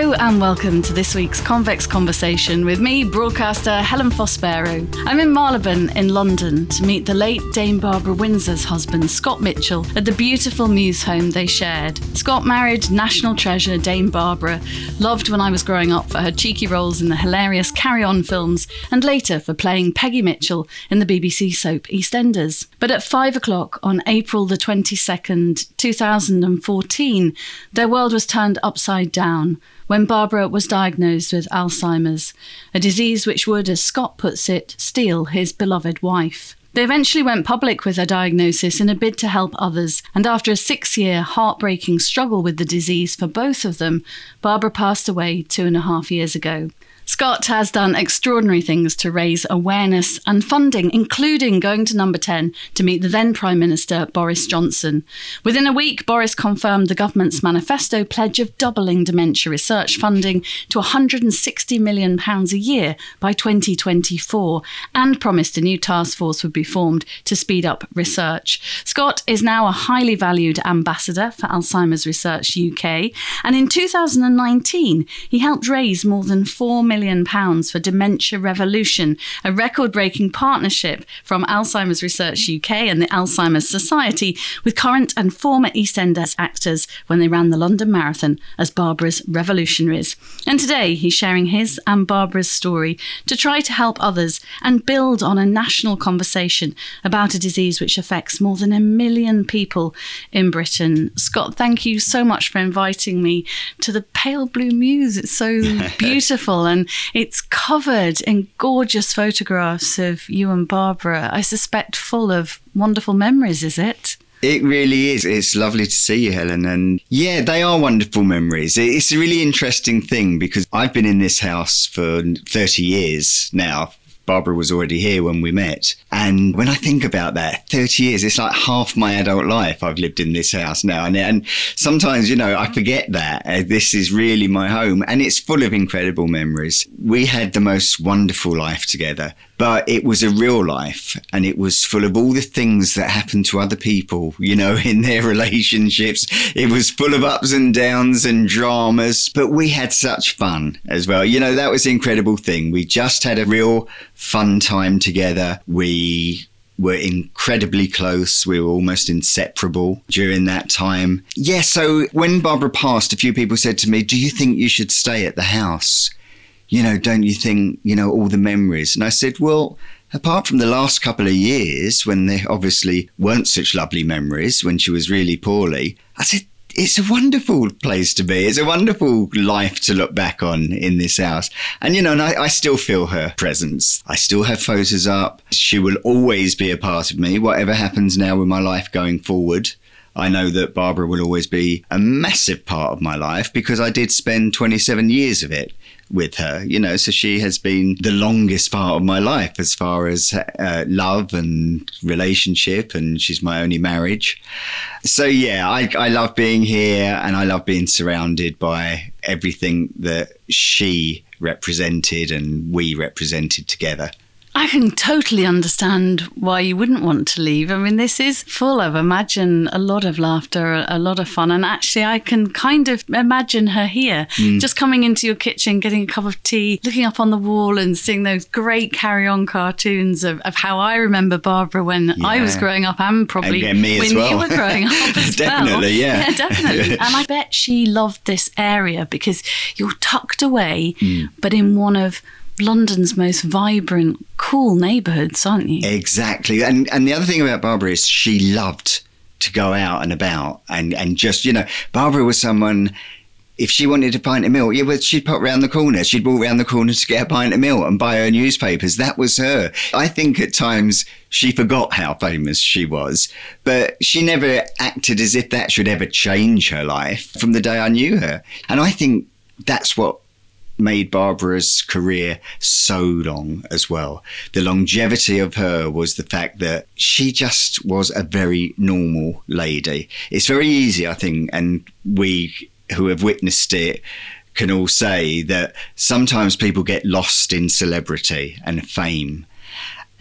Hello and welcome to this week's Convex Conversation with me, broadcaster Helen Fospero. I'm in Marylebone in London to meet the late Dame Barbara Windsor's husband, Scott Mitchell, at the beautiful Mews home they shared. Scott married national treasure Dame Barbara, loved when I was growing up for her cheeky roles in the hilarious Carry On films, and later for playing Peggy Mitchell in the BBC soap EastEnders. But at five o'clock on April the 22nd, 2014, their world was turned upside down when Barbara was diagnosed with Alzheimer's, a disease which would, as Scott puts it, steal his beloved wife. They eventually went public with her diagnosis in a bid to help others, and after a six year heartbreaking struggle with the disease for both of them, Barbara passed away two and a half years ago. Scott has done extraordinary things to raise awareness and funding, including going to number 10 to meet the then Prime Minister Boris Johnson. Within a week, Boris confirmed the government's manifesto pledge of doubling dementia research funding to £160 million a year by 2024 and promised a new task force would be formed to speed up research. Scott is now a highly valued ambassador for Alzheimer's Research UK, and in 2019, he helped raise more than £4 million million pounds for Dementia Revolution, a record breaking partnership from Alzheimer's Research UK and the Alzheimer's Society with current and former EastEnders actors when they ran the London Marathon as Barbara's revolutionaries. And today he's sharing his and Barbara's story to try to help others and build on a national conversation about a disease which affects more than a million people in Britain. Scott, thank you so much for inviting me to the Pale Blue Mews. It's so beautiful and it's covered in gorgeous photographs of you and Barbara. I suspect full of wonderful memories, is it? It really is. It's lovely to see you, Helen. And yeah, they are wonderful memories. It's a really interesting thing because I've been in this house for 30 years now, Barbara was already here when we met. And when I think about that, 30 years, it's like half my adult life I've lived in this house now. And, and sometimes, you know, I forget that uh, this is really my home and it's full of incredible memories. We had the most wonderful life together but it was a real life and it was full of all the things that happened to other people, you know, in their relationships. It was full of ups and downs and dramas, but we had such fun as well. You know, that was the incredible thing. We just had a real fun time together. We were incredibly close. We were almost inseparable during that time. Yeah, so when Barbara passed, a few people said to me, Do you think you should stay at the house? You know, don't you think, you know, all the memories? And I said, well, apart from the last couple of years when there obviously weren't such lovely memories when she was really poorly, I said, it's a wonderful place to be. It's a wonderful life to look back on in this house. And, you know, and I, I, still feel her presence. I still have photos up. She will always be a part of me, whatever happens now with my life going forward. I know that Barbara will always be a massive part of my life because I did spend 27 years of it with her, you know. So she has been the longest part of my life as far as uh, love and relationship, and she's my only marriage. So yeah, I, I love being here, and I love being surrounded by everything that she represented and we represented together. I can totally understand why you wouldn't want to leave. I mean, this is full of, imagine, a lot of laughter, a lot of fun. And actually, I can kind of imagine her here, mm. just coming into your kitchen, getting a cup of tea, looking up on the wall and seeing those great carry on cartoons of, of how I remember Barbara when yeah. I was growing up and probably and me when well. you were growing up as definitely, well. yeah. Yeah, definitely. and I bet she loved this area because you're tucked away, mm. but in one of London's most vibrant, cool neighbourhoods, aren't you? Exactly. And and the other thing about Barbara is she loved to go out and about and, and just, you know, Barbara was someone if she wanted a pint of milk, yeah, well, she'd pop round the corner. She'd walk round the corner to get a pint of milk and buy her newspapers. That was her. I think at times she forgot how famous she was, but she never acted as if that should ever change her life from the day I knew her. And I think that's what made Barbara's career so long as well. The longevity of her was the fact that she just was a very normal lady. It's very easy, I think, and we who have witnessed it can all say that sometimes people get lost in celebrity and fame.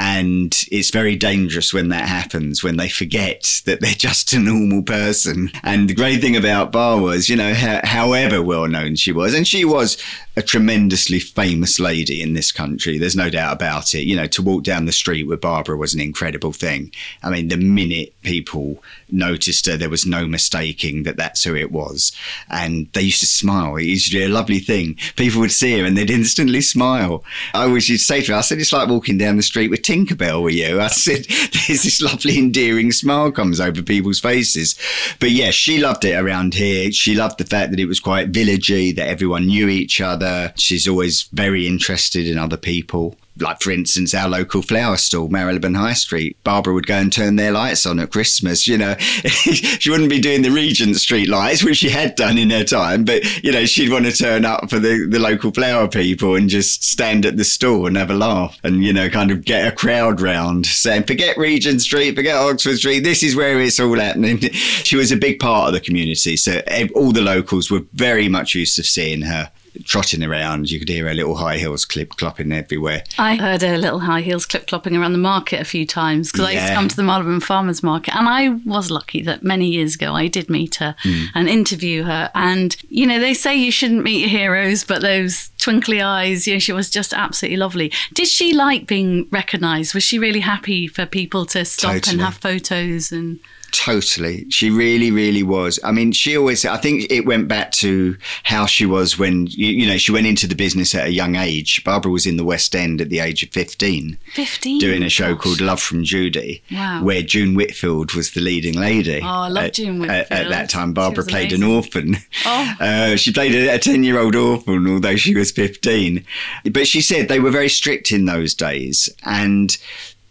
And it's very dangerous when that happens, when they forget that they're just a normal person. And the great thing about Bar was, you know, however well known she was, and she was a tremendously famous lady in this country. There's no doubt about it. You know, to walk down the street with Barbara was an incredible thing. I mean, the minute people noticed her, there was no mistaking that that's who it was. And they used to smile. It used to be a lovely thing. People would see her and they'd instantly smile. I always used to say to her, I said, it's like walking down the street with Tinkerbell with you. I said, there's this lovely, endearing smile comes over people's faces. But yeah, she loved it around here. She loved the fact that it was quite villagey, that everyone knew each other she's always very interested in other people like for instance, our local flower stall, Marylebone High Street. Barbara would go and turn their lights on at Christmas. You know, she wouldn't be doing the Regent Street lights, which she had done in her time, but you know, she'd want to turn up for the, the local flower people and just stand at the stall and have a laugh and you know, kind of get a crowd round saying, "Forget Regent Street, forget Oxford Street. This is where it's all happening." she was a big part of the community, so all the locals were very much used to seeing her trotting around. You could hear her little high heels clip clopping everywhere. I heard her little high heels clip clopping around the market a few times because yeah. I used to come to the Marylebone Farmers Market, and I was lucky that many years ago I did meet her mm. and interview her. And you know, they say you shouldn't meet your heroes, but those twinkly eyes, you know, she was just absolutely lovely. Did she like being recognised? Was she really happy for people to stop totally. and have photos and? Totally. She really, really was. I mean, she always, I think it went back to how she was when, you, you, know, she went into the business at a young age. Barbara was in the West End at the age of 15. 15? Doing a show Gosh. called Love from Judy. Wow. Where June Whitfield was the leading lady. Oh, I love at, June Whitfield. At, at, that time, Barbara played an orphan. Oh. Uh, she played a 10 year old orphan, although she was 15. But she said they were very strict in those days. And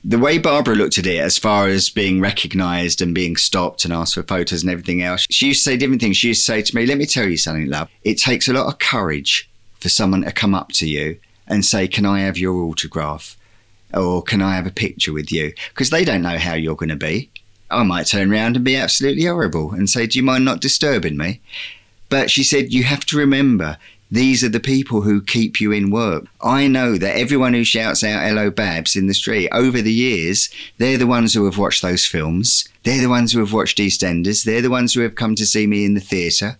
the way Barbara looked at it, as far as being recognised and being stopped and asked for photos and everything else, she used to say different things. She used to say to me, Let me tell you something, love. It takes a lot of courage for someone to come up to you and say, Can I have your autograph? Or can I have a picture with you? Because they don't know how you're going to be. I might turn around and be absolutely horrible and say, Do you mind not disturbing me? But she said, You have to remember, these are the people who keep you in work. I know that everyone who shouts out hello Babs in the street over the years, they're the ones who have watched those films. They're the ones who have watched EastEnders. They're the ones who have come to see me in the theatre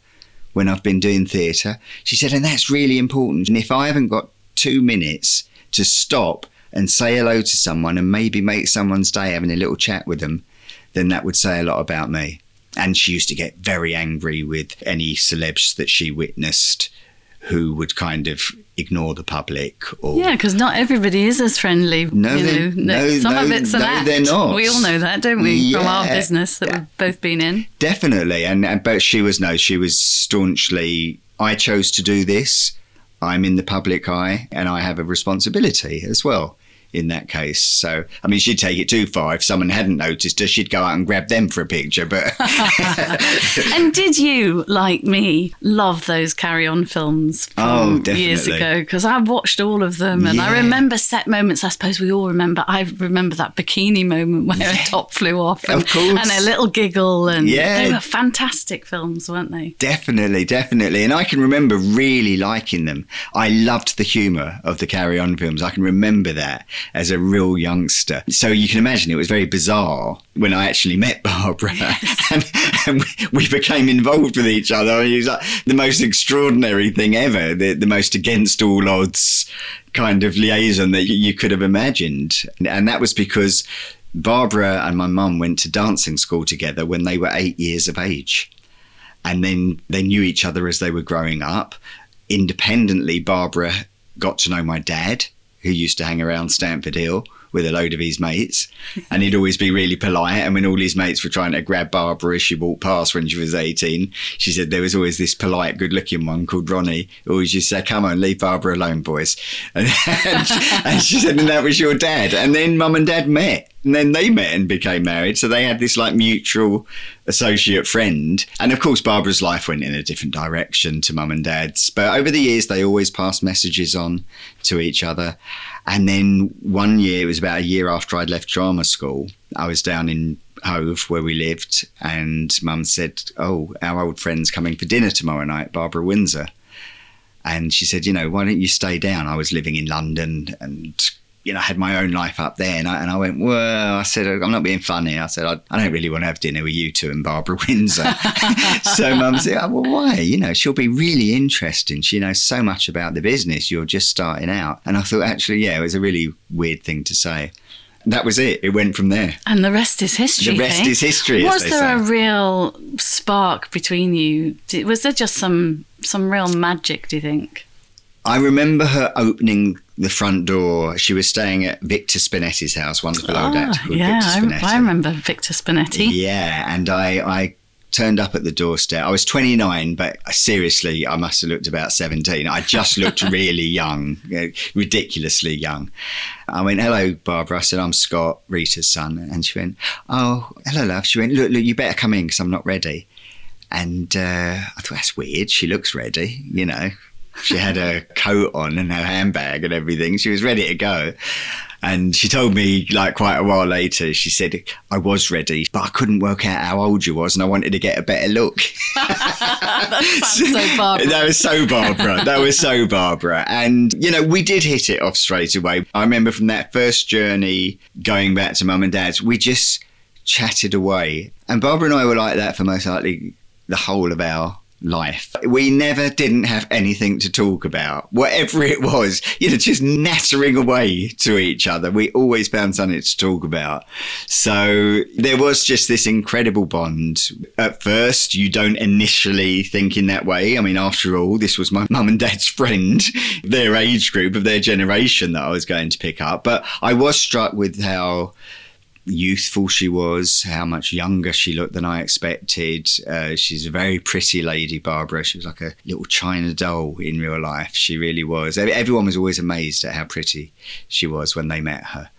when I've been doing theatre. She said, and that's really important. And if I haven't got two minutes to stop and say hello to someone and maybe make someone's day having a little chat with them, then that would say a lot about me. And she used to get very angry with any celebs that she witnessed who would kind of ignore the public or yeah because not everybody is as friendly no, you know, no some no, of it's an no, act. they're not. We all know that don't we yeah. from our business that we've both been in? Definitely and, and but she was no she was staunchly i chose to do this. I'm in the public eye and i have a responsibility as well in that case. So, I mean, she'd take it too far. If someone hadn't noticed her, she'd go out and grab them for a picture. But and did you, like me, love those Carry On films from oh, years ago? Because I've watched all of them, and yeah. I remember set moments. I suppose we all remember. I remember that bikini moment where yeah. a top flew off, and, of course, and a little giggle, and yeah. they were fantastic films, weren't they? Definitely, definitely. And I can remember really liking them. I loved the humour of the Carry On films. I can remember that as a real youngster. So you can imagine it was very bizarre when I actually met Barbara yes. and, and, we became involved with each other. It was like the most extraordinary thing ever, the, the most against all odds kind of liaison that you could have imagined. And that was because Barbara and my mum went to dancing school together when they were eight years of age. And then they knew each other as they were growing up. Independently, Barbara got to know my dad who used to hang around Stamford Hill with a load of his mates, and he'd always be really polite. And when all his mates were trying to grab Barbara as she walked past when she was 18, she said there was always this polite, good looking one called Ronnie who always used to say, Come on, leave Barbara alone, boys. And, and she said, And that was your dad. And then mum and dad met. And then they met and became married. So they had this like mutual associate friend. And of course, Barbara's life went in a different direction to mum and dad's. But over the years, they always passed messages on to each other. And then one year, it was about a year after I'd left drama school, I was down in Hove where we lived, and mum said, Oh, our old friend's coming for dinner tomorrow night, Barbara Windsor. And she said, You know, why don't you stay down? I was living in London and you know, I had my own life up there. And I, and I went, well, I said, I'm not being funny. I said, I, I don't really want to have dinner with you two and Barbara Windsor. so mum said, oh, well, why? You know, she'll be really interesting. She knows so much about the business. You're just starting out. And I thought, actually, yeah, it was a really weird thing to say. That was it. It went from there. And the rest is history. The rest eh? is history. Was there say. a real spark between you? Was there just some some real magic? Do you think? I remember her opening the front door. She was staying at Victor Spinetti's house, that. Ah, called yeah, Victor I, I remember Victor Spinetti. Yeah, and I, I turned up at the doorstep. I was 29, but seriously, I must have looked about 17. I just looked really young, ridiculously young. I went, "Hello, Barbara." I said, "I'm Scott, Rita's son," and she went, "Oh, hello, love." She went, "Look, look, you better come in because I'm not ready." And uh, I thought that's weird. She looks ready, you know. She had her coat on and her handbag and everything. She was ready to go. And she told me, like, quite a while later, she said, I was ready, but I couldn't work out how old you was and I wanted to get a better look. that sounds so Barbara. That was so Barbara. That was so Barbara. And, you know, we did hit it off straight away. I remember from that first journey going back to mum and dad's, we just chatted away. And Barbara and I were like that for most likely the whole of our life. We never didn't have anything to talk about. Whatever it was, you know, just nattering away to each other. We always found something to talk about. So there was just this incredible bond. At first, you don't initially think in that way. I mean, after all, this was my mum and dad's friend, their age group of their generation that I was going to pick up. But I was struck with how youthful she was, how much younger she looked than I expected. Uh, she's a very pretty lady, Barbara. She was like a little China doll in real life. She really was. Everyone was always amazed at how pretty she was when they met her.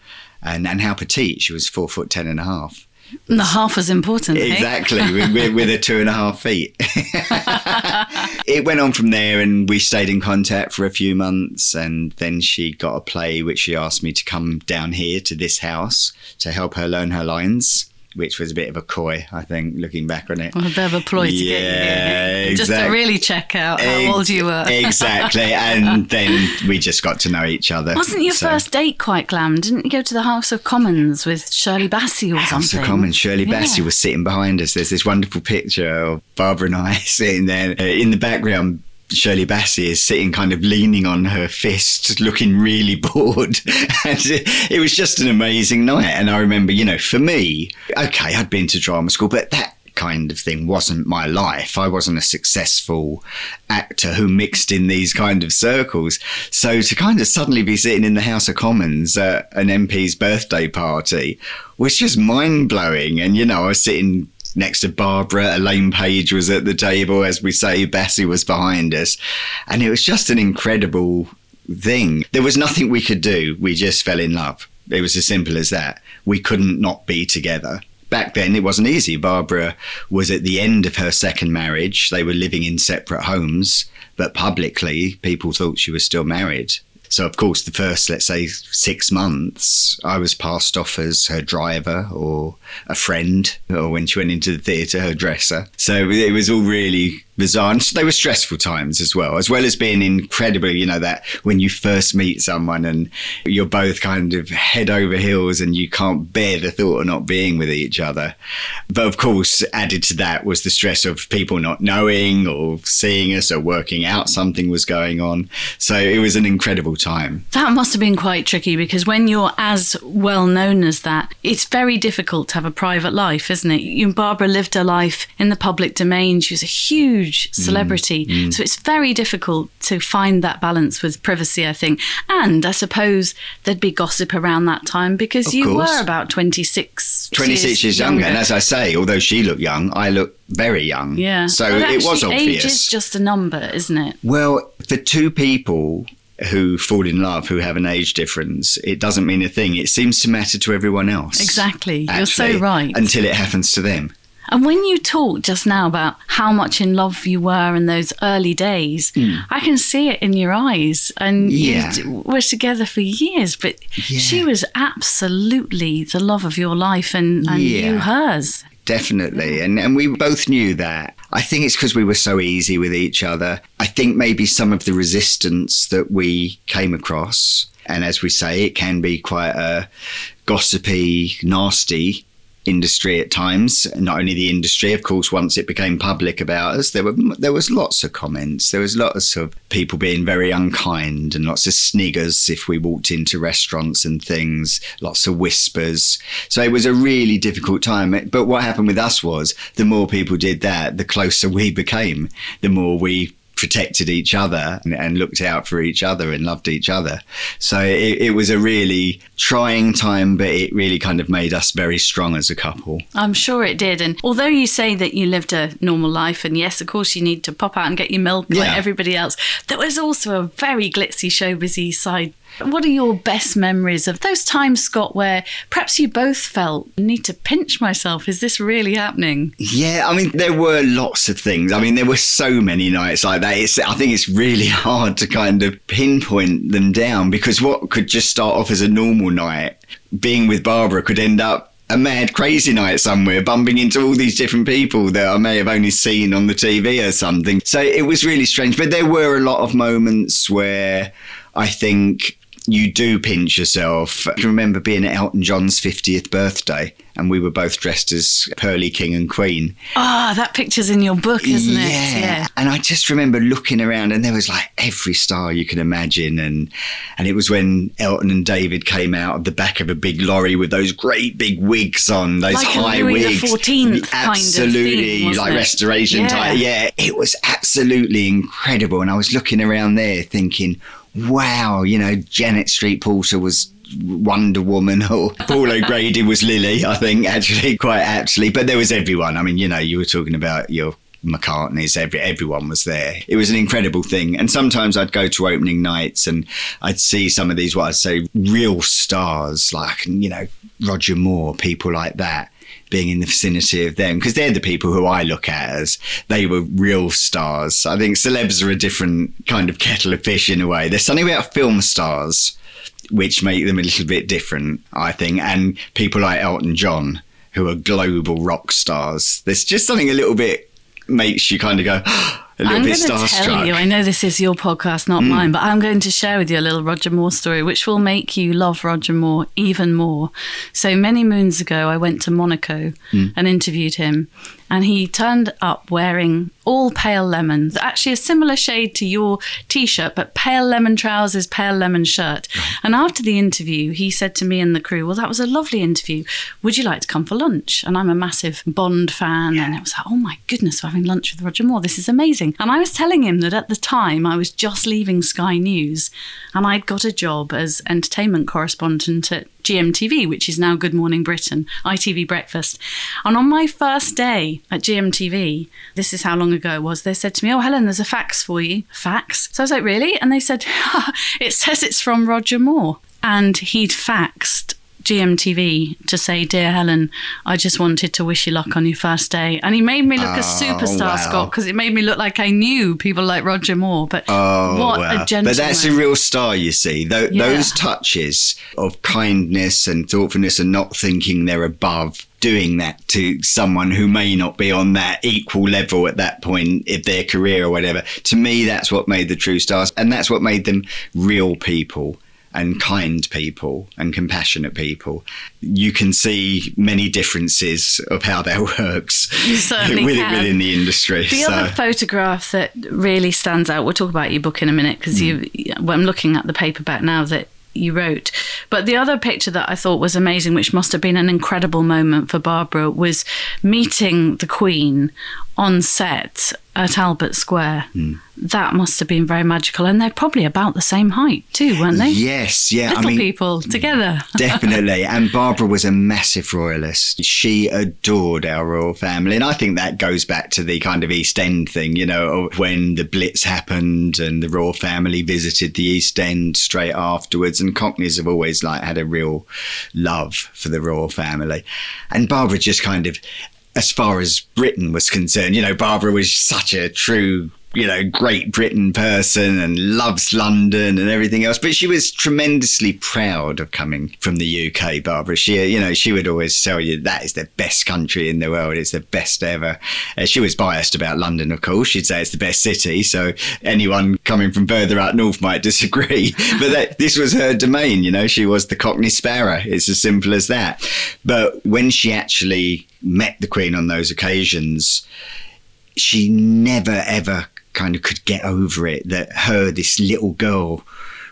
And, and how petite. She was four foot ten and a half. And the half was important. Exactly, with, with, with her two and a half feet. it went on from there, and we stayed in contact for a few months. And then she got a play, which she asked me to come down here to this house to help her learn her lines, which was a bit of a coy, I think, looking back on it. Well, a bit of a ploy to Yeah, get you here. Just to really check out how Ex- old you were. exactly. And then we just got to know each other. Wasn't your So- first date quite glam? Didn't you go to the House of Commons with Shirley Bassey or House something? of Commons. Shirley Yeah. Bassey was sitting behind us. There's this wonderful picture of Barbara and I sitting there. Uh, In the background, Shirley Bassey is sitting kind of leaning on her fist, looking really bored. and it, it was just an amazing night. And I remember, you know, for me, okay, I'd been to drama school, but that kind of thing wasn't my life. I wasn't a successful actor who mixed in these kind of circles. So to kind of suddenly be sitting in the House of Commons at an MP's birthday party was just mind blowing. And, you know, I was sitting next to Barbara, Elaine Paige was at the table, as we say, Bassey was behind us. And it was just an incredible thing. There was nothing we could do. We just fell in love. It was as simple as that. We couldn't not be together. Back then, it wasn't easy. Barbara was at the end of her second marriage. They were living in separate homes, but publicly, people thought she was still married. So, of course, the first, let's say, six months, I was passed off as her driver or a friend, or when she went into the theatre, her dresser. So it was all really bizarre. And they were stressful times as well, as well as being incredible, you know, that when you first meet someone and you're both kind of head over heels and you can't bear the thought of not being with each other. But of course, added to that was the stress of people not knowing or seeing us or working out something was going on. So it was an incredible time. That must have been quite tricky because when you're as well known as that, it's very difficult to have a private life, isn't it? You and Barbara lived her life in the public domain. She was a huge Mm. celebrity. Mm. So it's very difficult to find that balance with privacy, I think. And I suppose there'd be gossip around that time because Of you course. were about 26 26 years younger. And as I say, although she looked young, I look very young. yeah. So it was obvious. Age is just a number, isn't it? Well, for two people who fall in love who have an age difference, it doesn't mean a thing. It seems to matter to everyone else. Exactly. You're so right. Until it happens to them. And when you talk just now about how much in love you were in those early days, hmm. I can see it in your eyes. And. Yeah. you were together for years, but Yeah. she was absolutely the love of your life and, and you hers. Definitely. And, and we both knew that. I think it's because we were so easy with each other. I think maybe some of the resistance that we came across And as we say, it can be quite a gossipy, nasty industry at times. Not only the industry, of course, once it became public about us, there were there was lots of comments. There was lots of people being very unkind and lots of sniggers if we walked into restaurants and things. Lots of whispers. So it was a really difficult time. But what happened with us was the more people did that, the closer we became. The more we protected each other and, and, looked out for each other and loved each other. So it, it, was a really trying time, but it really kind of made us very strong as a couple. I'm sure it did. And although you say that you lived a normal life, and yes, of course, you need to pop out and get your milk yeah. like everybody else, there was also a very glitzy, show busy side what are your best memories of those times, Scott, where perhaps you both felt, need to pinch myself? Is this really happening? Yeah, I mean, there were lots of things. I mean, there were so many nights like that. It's, I think it's really hard to kind of pinpoint them down because what could just start off as a normal night, being with Barbara, could end up a mad, crazy night somewhere, bumping into all these different people that I may have only seen on the TV or something. So it was really strange. But there were a lot of moments where I think you do pinch yourself. I remember being at Elton John's 50th birthday and we were both dressed as Pearly King and Queen. Ah, oh, that picture's in your book, isn't yeah. it? Yeah. And I just remember looking around and there was like every star you can imagine. And and it was when Elton and David came out of the back of a big lorry with those great big wigs on, those like high Louis wigs. The absolutely, kind of thing, like it? restoration yeah. type. Yeah, it was absolutely incredible. And I was looking around there thinking, wow, you know, Janet Street Porter was Wonder Woman or Paul O'Grady was Lily, I think, actually, quite actually. But there was everyone. I mean, you know, you were talking about your McCartney's, every, everyone was there. It was an incredible thing. And sometimes I'd go to opening nights and I'd see some of these, what I'd say, real stars, like, you know, Roger Moore, people like that being in the vicinity of them because they're the people who I look at as they were real stars. I think celebs are a different kind of kettle of fish in a way. There's something about film stars which make them a little bit different, I think, and people like Elton John who are global rock stars. There's just something a little bit makes you kind of go ah, a little I'm bit going to tell you, I know this is your podcast, not mm. mine, but I'm going to share with you a little Roger Moore story, which will make you love Roger Moore even more. So many moons ago, I went to Monaco mm. and interviewed him, and he turned up wearing all pale lemons, actually a similar shade to your t-shirt, but pale lemon trousers, pale lemon shirt. And after the interview, he said to me and the crew, "Well, that was a lovely interview. Would you like to come for lunch?" And I'm a massive Bond fan, yeah. and it was like, "Oh my goodness, we're having lunch with Roger Moore. This is amazing." And I was telling him that at the time I was just leaving Sky News, and I'd got a job as entertainment correspondent at GMTV, which is now Good Morning Britain, ITV Breakfast. And on my first day at GMTV, this is how long ago it was, they said to me, Oh, Helen, there's a fax for you. Fax? So I was like, Really? And they said, It says it's from Roger Moore. And he'd faxed GMTV to say, Dear Helen, I just wanted to wish you luck on your first day. And he made me look oh, a superstar, wow. Scott, because it made me look like I knew people like Roger Moore. But oh, what wow. a gentleman. But that's a real star, you see. Th- yeah. Those touches of kindness and thoughtfulness and not thinking they're above doing that to someone who may not be on that equal level at that point in their career or whatever. To me, that's what made the true stars. And that's what made them real people and kind people and compassionate people, you can see many differences of how that works within, within, the industry. The so. other photograph that really stands out, we'll talk about your book in a minute because mm. you, well, I'm looking at the paperback now that you wrote. But the other picture that I thought was amazing, which must have been an incredible moment for Barbara, was meeting the Queen on set at Albert Square. Mm. That must have been very magical. And they're probably about the same height too, weren't they? Yes, yeah. Little I mean, people together. definitely. And Barbara was a massive royalist. She adored our royal family. And I think that goes back to the kind of East End thing, you know, when the Blitz happened and the royal family visited the East End straight afterwards. And Cockneys have always like had a real love for the royal family. And Barbara just kind of as far as Britain was concerned, you know, Barbara was such a true you know, Great Britain person and loves London and everything else. But she was tremendously proud of coming from the UK, Barbara. She, you know, she would always tell you that is the best country in the world. It's the best ever. Uh, she was biased about London, of course. She'd say it's the best city. So anyone coming from further out north might disagree. but that, this was her domain, you know, she was the Cockney Sparrow. It's as simple as that. But when she actually met the Queen on those occasions, she never ever kind of could get over it that her, this little girl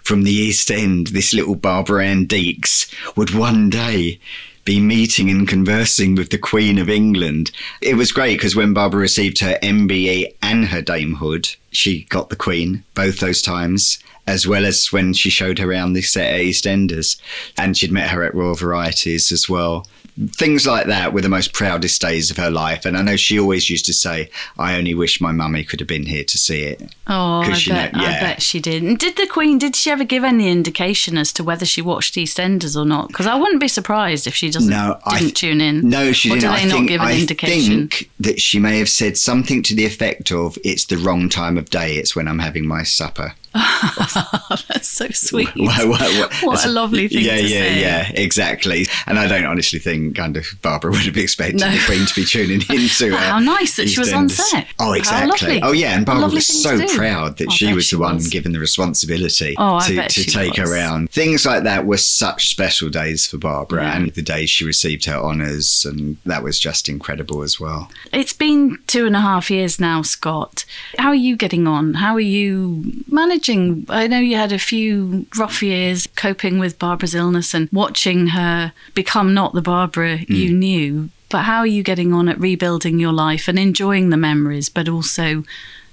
from the East End, this little Barbara Ann Deeks, would one day be meeting and conversing with the Queen of England. It was great because when Barbara received her MBE and her damehood, she got the Queen both those times, as well as when she showed her around the set at EastEnders. And she'd met her at Royal Varieties as well things like that were the most proudest days of her life. And I know she always used to say, I only wish my mummy could have been here to see it. Oh, I bet, know, yeah. I bet she did. And did the Queen, did she ever give any indication as to whether she watched EastEnders or not? Because I wouldn't be surprised if she doesn't no, didn't th- tune in. No, she or didn't. Do they I not think, give an I indication? think that she may have said something to the effect of, it's the wrong time of day, it's when I'm having my supper. That's so sweet. what, what, what a lovely thing yeah, to yeah, say. Yeah, exactly. And I don't honestly think kind of Barbara would have expected no. the Queen to be tuning into. Uh, How nice that she was on set. Oh, exactly. Oh, yeah. And Barbara was so proud that oh, she was she the one given the responsibility oh, to, to take was. her around. Things like that were such special days for Barbara yeah. and the day she received her honours. And that was just incredible as well. It's been two and a half years now, Scott. How are you getting on? How are you managing? Watching, I know you had a few rough years coping with Barbara's illness and watching her become not the Barbara mm. you knew. But how are you getting on at rebuilding your life and enjoying the memories, but also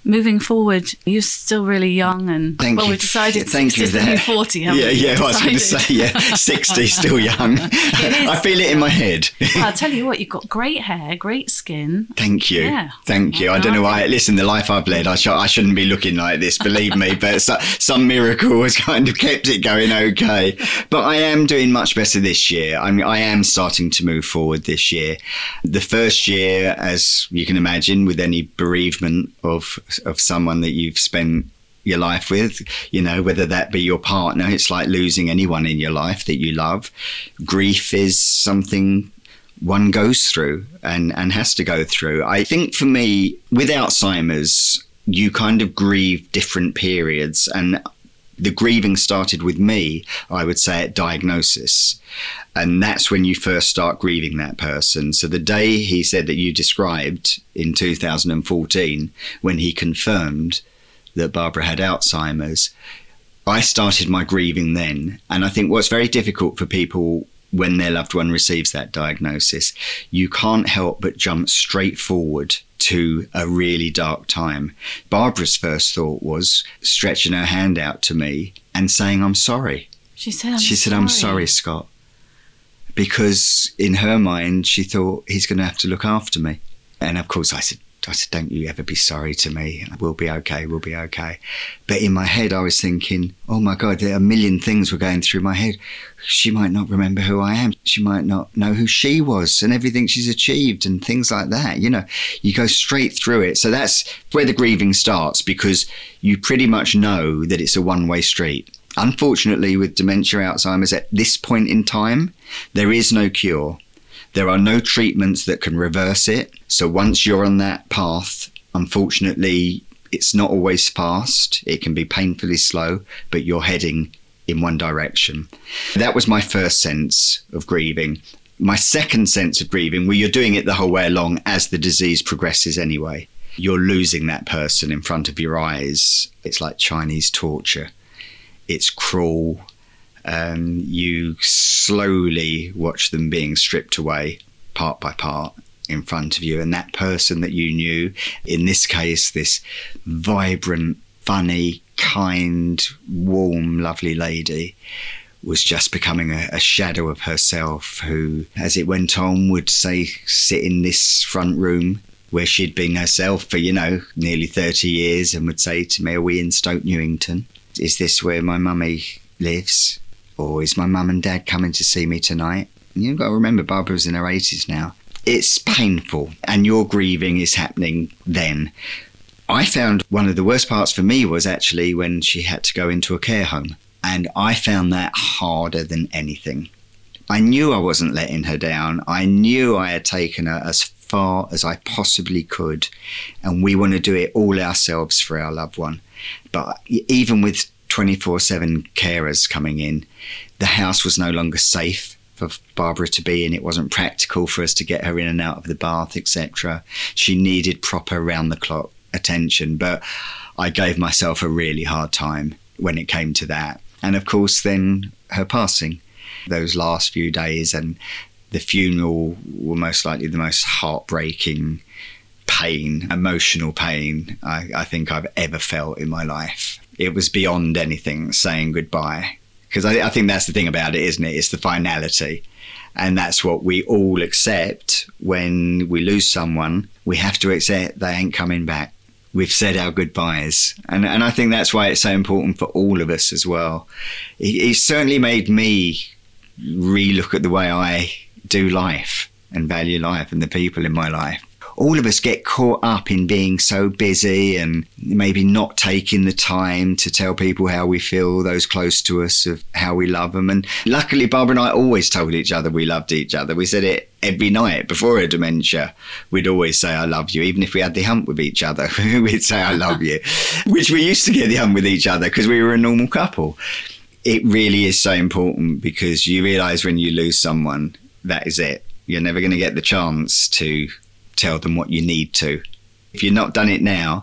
moving forward, you're still really young, and Thank well, you. we've decided Thank 60 you new 40. Yeah, we? yeah. I was going to say, yeah, 60, still young. I feel it in my head. well, I'll tell you what, you've got great hair, great skin. Thank you. Yeah. Thank you. I don't know why. Listen, the life I've led, I, sh- I shouldn't be looking like this, believe me, but so, some miracle has kind of kept it going okay. But I am doing much better this year. I, mean, I am starting to move forward this year. The first year, as you can imagine, with any bereavement of of someone that you've spent your life with, you know, whether that be your partner, it's like losing anyone in your life that you love. Grief is something one goes through and, and has to go through. I think for me, with Alzheimer's, you kind of grieve different periods. And the grieving started with me, I would say, at diagnosis. And that's when you first start grieving that person. So the day he said that you described in 2014, when he confirmed that Barbara had Alzheimer's, I started my grieving then. And I think what's very difficult for people when their loved one receives that diagnosis, you can't help but jump straight forward to a really dark time. Barbara's first thought was stretching her hand out to me and saying, I'm sorry. She said, I'm She said, sorry. I'm sorry, Scott. Because in her mind, she thought he's going to have to look after me. And of course, I said, I said, don't you ever be sorry to me. We'll be okay. We'll be okay. But in my head, I was thinking, oh my God, there are a million things were going through my head. She might not remember who I am. She might not know who she was and everything she's achieved and things like that. You know, you go straight through it. So that's where the grieving starts because you pretty much know that it's a one way street. Unfortunately, with dementia, Alzheimer's, at this point in time, there is no cure. There are no treatments that can reverse it. So once you're on that path, unfortunately, it's not always fast. It can be painfully slow, but you're heading in one direction. That was my first sense of grieving. My second sense of grieving, well, you're doing it the whole way along as the disease progresses anyway. You're losing that person in front of your eyes. It's like Chinese torture. It's cruel, um, you slowly watch them being stripped away part by part in front of you. And that person that you knew, in this case, this vibrant, funny, kind, warm, lovely lady, was just becoming a, a, shadow of herself who, as it went on, would say, sit in this front room where she'd been herself for, you know, nearly 30 years and would say to me, Are we in Stoke Newington? Is this where my mummy lives? Or is my mum and dad coming to see me tonight? You've got to remember, Barbara's in her 80s now. It's painful, and your grieving is happening then. I found one of the worst parts for me was actually when she had to go into a care home. And I found that harder than anything. I knew I wasn't letting her down. I knew I had taken her as far as I possibly could. And we want to do it all ourselves for our loved one. But even with 24 7 carers coming in, the house was no longer safe for Barbara to be in. It wasn't practical for us to get her in and out of the bath, etc. She needed proper round the clock attention. But I gave myself a really hard time when it came to that. And of course, then her passing, those last few days, and the funeral were most likely the most heartbreaking pain, emotional pain I, I think I've ever felt in my life. It was beyond anything saying goodbye. Because I, I think that's the thing about it, isn't it? It's the finality. And that's what we all accept when we lose someone. We have to accept they ain't coming back we've said our goodbyes. And, and I think that's why it's so important for all of us as well. It, it certainly made me relook at the way I do life and value life and the people in my life all of us get caught up in being so busy and maybe not taking the time to tell people how we feel, those close to us, of how we love them. And luckily, Barbara and I always told each other we loved each other. We said it every night before her dementia. We'd always say, I love you. Even if we had the hump with each other, we'd say, I love you, which we used to get the hump with each other because we were a normal couple. It really is so important because you realize when you lose someone, that is it. You're never going to get the chance to tell them what you need to. If you've not done it now,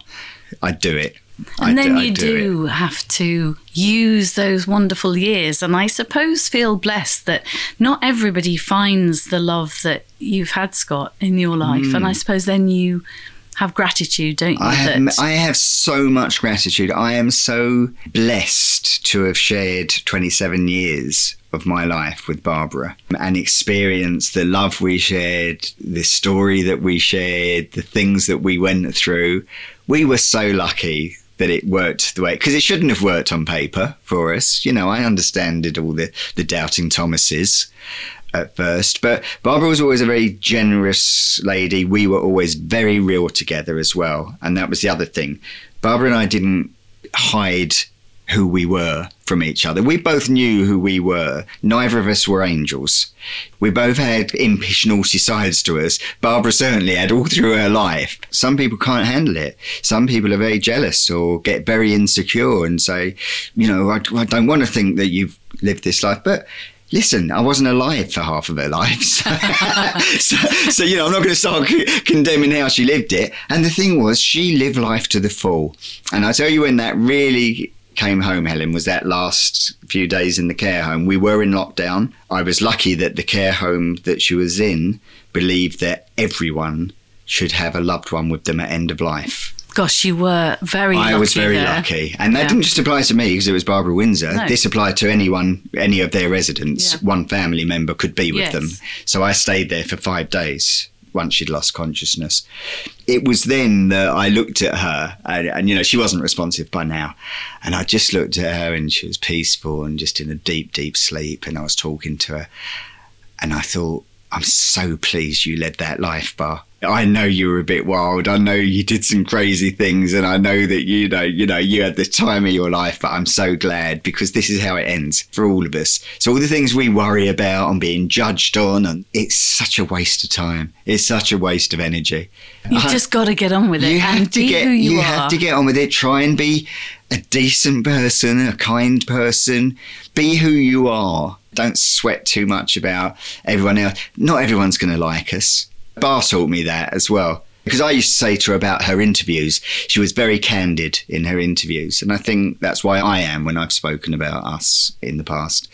I'd do it. And I'd, then you do, have to use those wonderful years. And I suppose feel blessed that not everybody finds the love that you've had, Scott, in your life. Mm. And I suppose then you have gratitude, don't you? I have, I have so much gratitude. I am so blessed to have shared 27 years of my life with Barbara and experience the love we shared, the story that we shared, the things that we went through. We were so lucky that it worked the way because it shouldn't have worked on paper for us. You know, I understood all the the doubting Thomases at first, but Barbara was always a very generous lady. We were always very real together as well, and that was the other thing. Barbara and I didn't hide who we were from each other. We both knew who we were. Neither of us were angels. We both had impish, naughty sides to us. Barbara certainly had all through her life. Some people can't handle it. Some people are very jealous or get very insecure and say, you know, I, I don't want to think that you've lived this life. But listen, I wasn't alive for half of her life. So, so, so you know, I'm not going to start condemning how she lived it. And the thing was, she lived life to the full. And I tell you, when that really came home, Helen, was that last few days in the care home. We were in lockdown. I was lucky that the care home that she was in believed that everyone should have a loved one with them at end of life. Gosh, you were very. I was very there. lucky, and that yeah. didn't just apply to me because it was Barbara Windsor. No. This applied to anyone, any of their residents. Yeah. One family member could be with yes. them, so I stayed there for five days once she'd lost consciousness. It was then that I looked at her, and, and, you know, she wasn't responsive by now. And I just looked at her, and she was peaceful and just in a deep, deep sleep. And I was talking to her, and I thought, I'm so pleased you led that life, Bar. I know you were a bit wild. I know you did some crazy things, and I know that you know, you know, you had the time of your life. But I'm so glad because this is how it ends for all of us. So all the things we worry about and being judged on, and it's such a waste of time. It's such a waste of energy. You've just got to get on with it. You have to get. you, you have to get on with it. Try and be a decent person, a kind person. Be who you are. Don't sweat too much about everyone else. Not everyone's going to like us Bar taught me that as well. Because I used to say to her about her interviews, she was very candid in her interviews. And I think that's why I am when I've spoken about us in the past.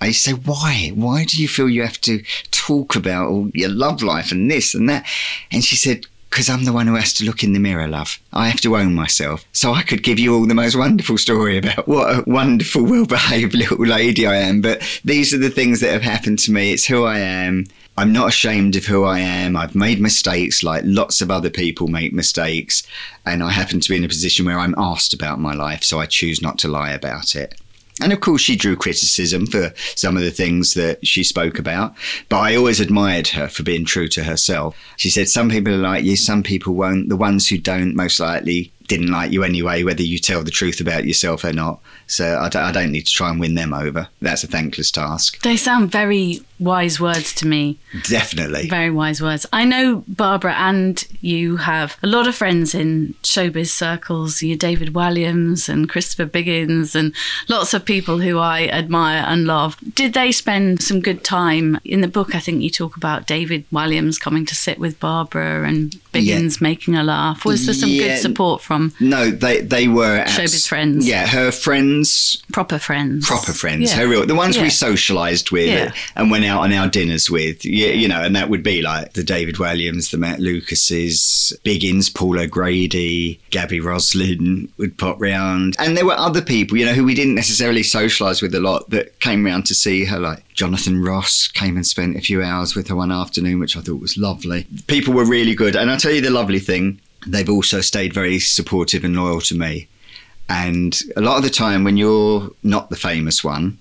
I used to say, why? Why do you feel you have to talk about all your love life and this and that? And she said, because I'm the one who has to look in the mirror, love. I have to own myself. So I could give you all the most wonderful story about what a wonderful, well behaved little lady I am. But these are the things that have happened to me. It's who I am. I'm not ashamed of who I am. I've made mistakes like lots of other people make mistakes. And I happen to be in a position where I'm asked about my life. So I choose not to lie about it. And of course, she drew criticism for some of the things that she spoke about, but I always admired her for being true to herself. She said, Some people are like you, some people won't. The ones who don't, most likely, didn't like you anyway, whether you tell the truth about yourself or not. So I don't, I don't need to try and win them over. That's a thankless task. They sound very wise words to me. Definitely. Very wise words. I know Barbara and you have a lot of friends in showbiz circles. You're David Walliams and Christopher Biggins and lots of people who I admire and love. Did they spend some good time in the book? I think you talk about David Walliams coming to sit with Barbara and Biggins yeah. making a laugh. Was there some yeah. good support from? No, they they were showbiz friends. Yeah, her friends, proper friends, proper friends. Yeah. Her real, the ones we socialised with and went out on our dinners with. You, you know, and that would be like the David Walliams, the Matt Lucases, Biggins, Paul O'Grady, Gabby Roslin would pop round, and there were other people, you know, who we didn't necessarily socialise with a lot that came round to see her, like Jonathan Ross came and spent a few hours with her one afternoon, which I thought was lovely. People were really good. And I'll tell you the lovely thing, they've also stayed very supportive and loyal to me. And a lot of the time, when you're not the famous one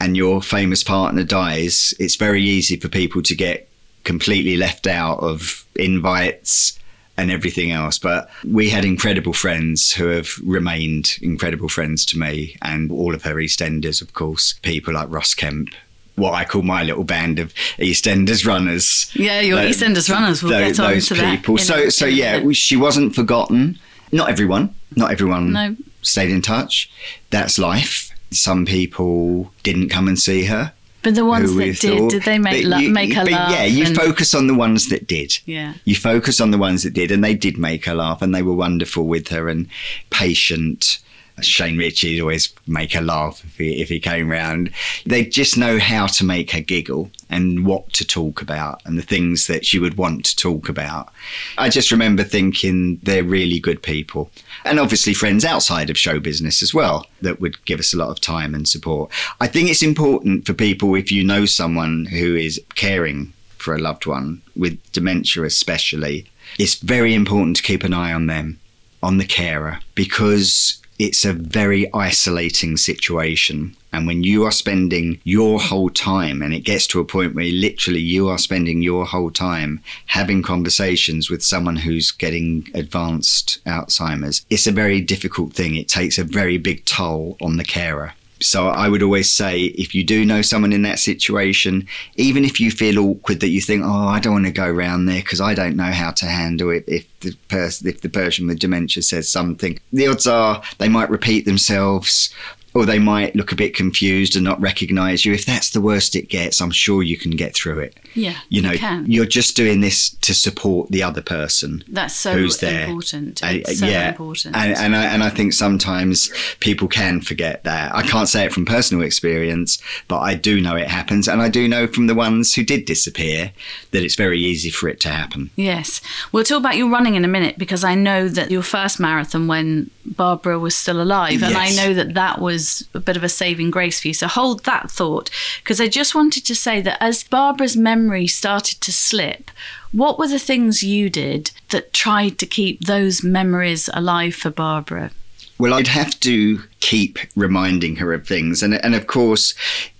and your famous partner dies, it's very easy for people to get completely left out of invites and everything else. But we had incredible friends who have remained incredible friends to me, and all of her EastEnders, of course. People like Ross Kemp, what I call my little band of EastEnders runners. Yeah, your uh, EastEnders runners. We'll those, get on to people. That so, so yeah, she wasn't forgotten. Not everyone. Not everyone no. stayed in touch. That's life. Some people didn't come and see her. But the ones that did, thought, did they make you, make her laugh? Yeah, you and... focus on the ones that did. Yeah. You focus on the ones that did, and they did make her laugh, and they were wonderful with her and patient. Shane Richie'd always make her laugh if he, if he came round. They just know how to make her giggle and what to talk about and the things that she would want to talk about. I just remember thinking they're really good people and obviously friends outside of show business as well that would give us a lot of time and support. I think it's important for people if you know someone who is caring for a loved one with dementia, especially, it's very important to keep an eye on them, on the carer, because it's a very isolating situation. And when you are spending your whole time, and it gets to a point where literally you are spending your whole time having conversations with someone who's getting advanced Alzheimer's, it's a very difficult thing. It takes a very big toll on the carer. So I would always say if you do know someone in that situation, even if you feel awkward that you think, oh, I don't want to go around there because I don't know how to handle it. If the person, if the person with dementia says something, the odds are they might repeat themselves or they might look a bit confused and not recognize you. If that's the worst it gets, I'm sure you can get through it. Yeah, you know, you are just doing this to support the other person. That's so who's there. important. It's so yeah. important. And, and I, and I think sometimes people can forget that. I can't say it from personal experience, but I do know it happens, and I do know from the ones who did disappear that it's very easy for it to happen. Yes, we'll talk about your running in a minute because I know that your first marathon when Barbara was still alive, and yes. I know that that was was a bit of a saving grace for you. So hold that thought because I just wanted to say that as Barbara's memory started to slip, what were the things you did that tried to keep those memories alive for Barbara? Well, I'd have to keep reminding her of things. And, and of course,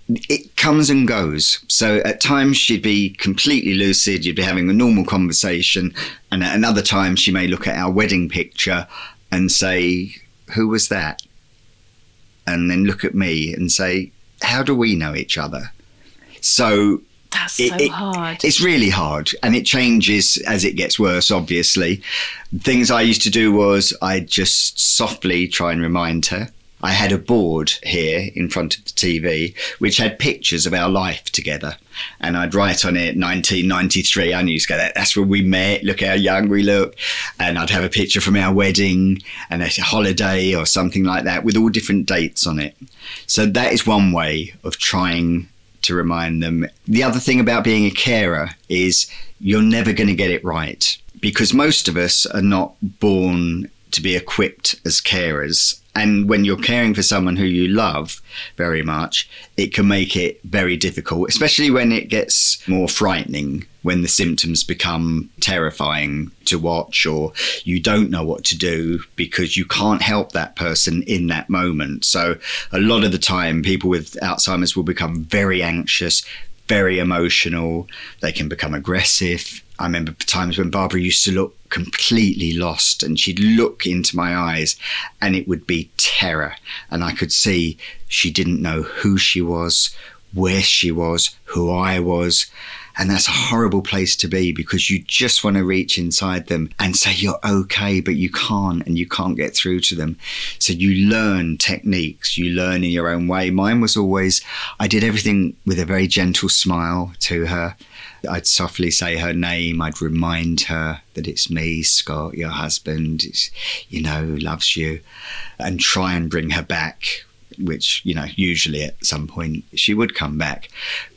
it comes and goes. So at times she'd be completely lucid, you'd be having a normal conversation. And at another time, she may look at our wedding picture and say, Who was that? And then look at me and say, how do we know each other? So that's so it, hard. It's really hard, and it changes as it gets worse. Obviously, things I used to do was I'd just softly try and remind her. I had a board here in front of the TV which had pictures of our life together. And I'd write on it 1993. I knew to go, that's where we met. Look how young we look. And I'd have a picture from our wedding and a holiday or something like that with all different dates on it. So that is one way of trying to remind them. The other thing about being a carer is you're never going to get it right because most of us are not born to be equipped as carers And when you're caring for someone who you love very much, it can make it very difficult, especially when it gets more frightening, when the symptoms become terrifying to watch, or you don't know what to do because you can't help that person in that moment. So, a lot of the time, people with Alzheimer's will become very anxious, very emotional, they can become aggressive. I remember times when Barbara used to look completely lost and she'd look into my eyes and it would be terror. And I could see she didn't know who she was, where she was, who I was. And that's a horrible place to be because you just want to reach inside them and say you're okay, but you can't and you can't get through to them. So you learn techniques, you learn in your own way. Mine was always, I did everything with a very gentle smile to her. I'd softly say her name. I'd remind her that it's me, Scott, your husband, you know, loves you, and try and bring her back. Which, you know, usually at some point she would come back.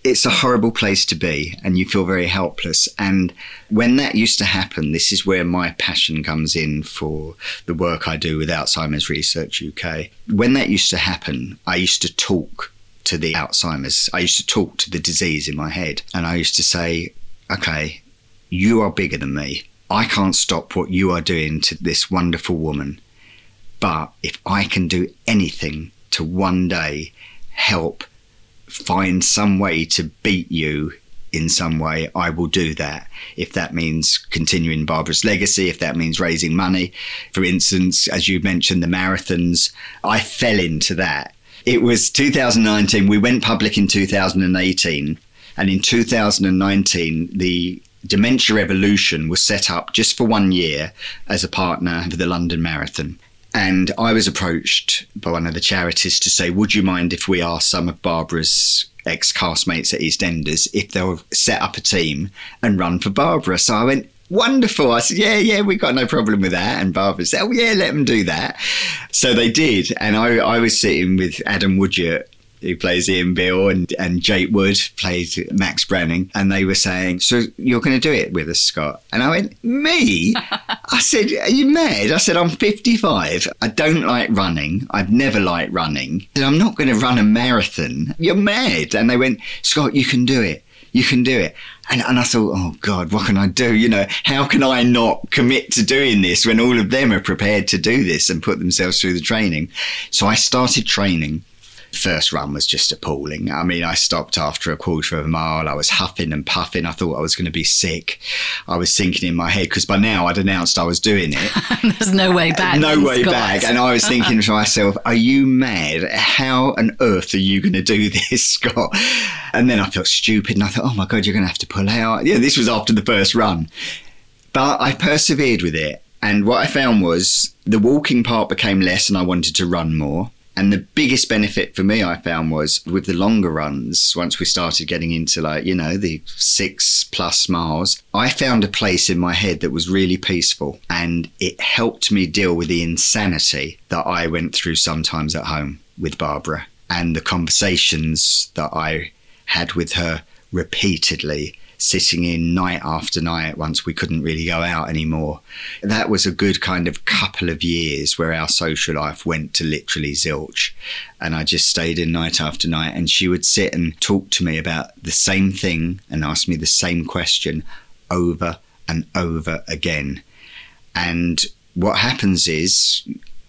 It's a horrible place to be, and you feel very helpless. And when that used to happen, this is where my passion comes in for the work I do with Alzheimer's Research UK. When that used to happen, I used to talk to the Alzheimer's. I used to talk to the disease in my head and I used to say, okay, you are bigger than me. I can't stop what you are doing to this wonderful woman. But if I can do anything to one day help find some way to beat you in some way, I will do that. If that means continuing Barbara's legacy, if that means raising money. For instance, as you mentioned, the marathons, I fell into that it was 2019. We went public in 2018. And in 2019, the Dementia Revolution was set up just for one year as a partner for the London Marathon. And I was approached by one of the charities to say, Would you mind if we asked some of Barbara's ex castmates at EastEnders if they'll set up a team and run for Barbara? So I went, wonderful. I said, yeah, yeah, we've got no problem with that. And Barbara said, oh, yeah, let them do that. So they did. And I, I was sitting with Adam Woodyatt, who plays Ian Beale, and, and Jake Wood played Max Branning. And they were saying, So you're going to do it with us, Scott? And I went, Me? I said, Are you mad? I said, I'm 55. I don't like running. I've never liked running. I'm not going to run a marathon. You're mad. And they went, Scott, you can do it. You can do it. And, and I thought, oh God, what can I do? You know, how can I not commit to doing this when all of them are prepared to do this and put themselves through the training? So I started training first run was just appalling. I mean, I stopped after a quarter of a mile. I was huffing and puffing. I thought I was going to be sick. I was thinking in my head because by now I'd announced I was doing it. There's no way back. No way Scott. back. And I was thinking to myself, "Are you mad? How on earth are you going to do this, Scott?" And then I felt stupid, and I thought, "Oh my god, you're going to have to pull out." Yeah, this was after the first run, but I persevered with it. And what I found was the walking part became less, and I wanted to run more. And the biggest benefit for me, I found, was with the longer runs, once we started getting into like, you know, the six plus miles, I found a place in my head that was really peaceful. And it helped me deal with the insanity that I went through sometimes at home with Barbara and the conversations that I had with her repeatedly sitting in night after night once we couldn't really go out anymore. That was a good kind of couple of years where our social life went to literally zilch. And I just stayed in night after night. And she would sit and talk to me about the same thing and ask me the same question over and over again. And what happens is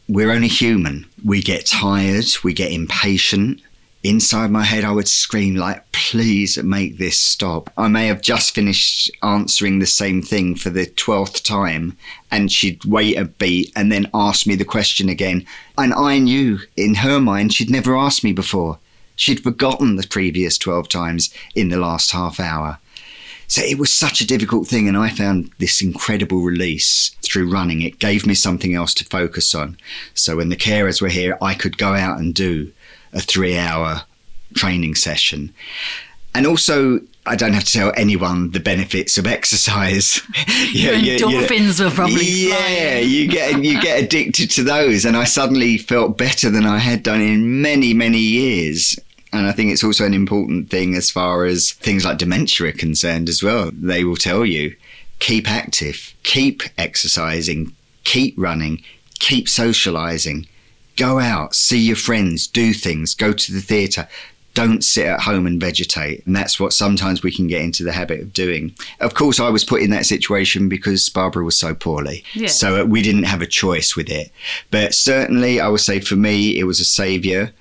we're only human. We get tired, we get impatient, inside my head, I would scream, like, please make this stop. I may have just finished answering the same thing for the 12th time, and she'd wait a beat and then ask me the question again. And I knew in her mind she'd never asked me before. She'd forgotten the previous 12 times in the last half hour. So it was such a difficult thing, and I found this incredible release through running. It gave me something else to focus on. So when the carers were here, I could go out and do a three hour training session. And also, I don't have to tell anyone the benefits of exercise. yeah, Your endorphins yeah, were probably yeah. Flying. You get you get addicted to those, and I suddenly felt better than I had done in many many years. And I think it's also an important thing as far as things like dementia are concerned as well. They will tell you keep active, keep exercising, keep running, keep socializing Go out, see your friends, do things, go to the theatre. Don't sit at home and vegetate. And that's what sometimes we can get into the habit of doing. Of course, I was put in that situation because Barbara was so poorly. Yeah. So uh, we didn't have a choice with it. But certainly, I would say for me, it was a saviour.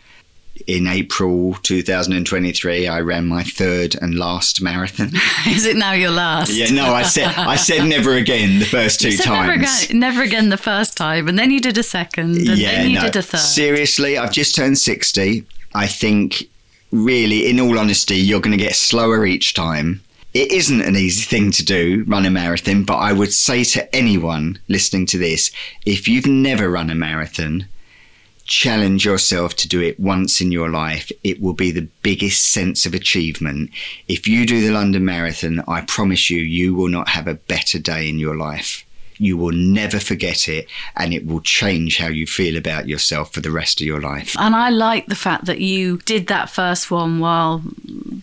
In April 2023, I ran my third and last marathon. Is it now your last? Yeah, no, I said I said never again the first two times. Never again, never again the first time, and then you did a second, and then you did a third. Seriously, I've just turned 60. I think, really, in all honesty, you're going to get slower each time. It isn't an easy thing to do, run a marathon, but I would say to anyone listening to this if you've never run a marathon, challenge yourself to do it once in your life. It will be the biggest sense of achievement. If you do the London Marathon, I promise you, you will not have a better day in your life. You will never forget it, and it will change how you feel about yourself for the rest of your life. And I like the fact that you did that first one while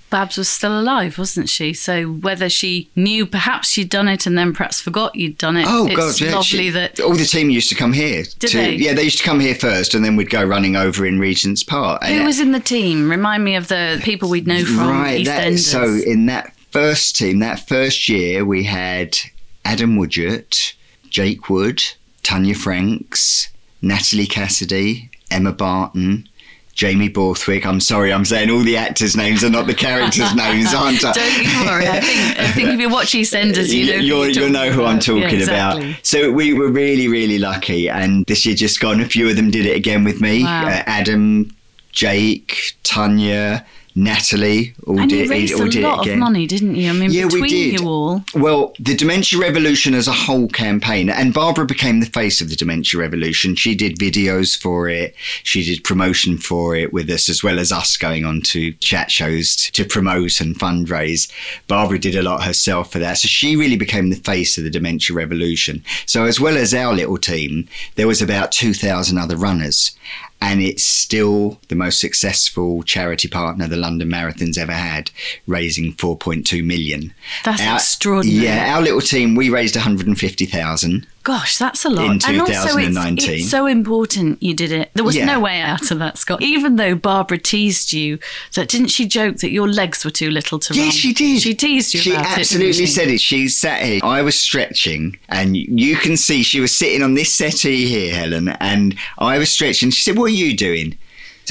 Babs was still alive, wasn't she? So whether she knew perhaps she'd done it and then perhaps forgot you'd done it, Oh it's God! Yeah, lovely she- that all the team used to come here. Did to, they? Yeah, they used to come here first, and then we'd go running over in Regent's Park. Who was in the team? Remind me of the people we'd know from right? That, so in that first team, that first year, we had Adam Woodyatt, Jake Wood, Tanya Franks, Natalie Cassidy, Emma Barton. Jamie Borthwick. I'm sorry, I'm saying all the actors' names are not the characters' names, aren't I? Don't you worry. I think, I think if you watch EastEnders, you know you'll, you're you'll know who I'm talking Yeah, about. So we were really, really lucky. And this year just gone, a few of them did it again with me. Wow. Uh, Adam, Jake, Tanya, Natalie all And did, you raised all a lot it of money, didn't you? I mean, Yeah, we between did. you all, Well, the Dementia Revolution as a whole campaign, and Barbara became the face of the Dementia Revolution. She did videos for it, she did promotion for it with us, as well as us going on to chat shows to promote and fundraise. Barbara did a lot herself for that. So she really became the face of the Dementia Revolution. So, as well as our little team, there was about 2,000 other runners. And it's still the most successful charity partner the London Marathon's ever had, raising 4.2 million. that's Our- extraordinary. Yeah, our little team, we raised 150,000. Gosh, that's a lot. In and also, it's, 2019. it's so important you did it. There was Yeah. no way out of that, Scott. Even though Barbara teased you, that didn't she joke that your legs were too little to run? Yeah, she did. She teased you She about absolutely it. she? said it. She sat here. I was stretching, and you can see she was sitting on this settee here, Helen, and I was stretching. She said, What are you doing?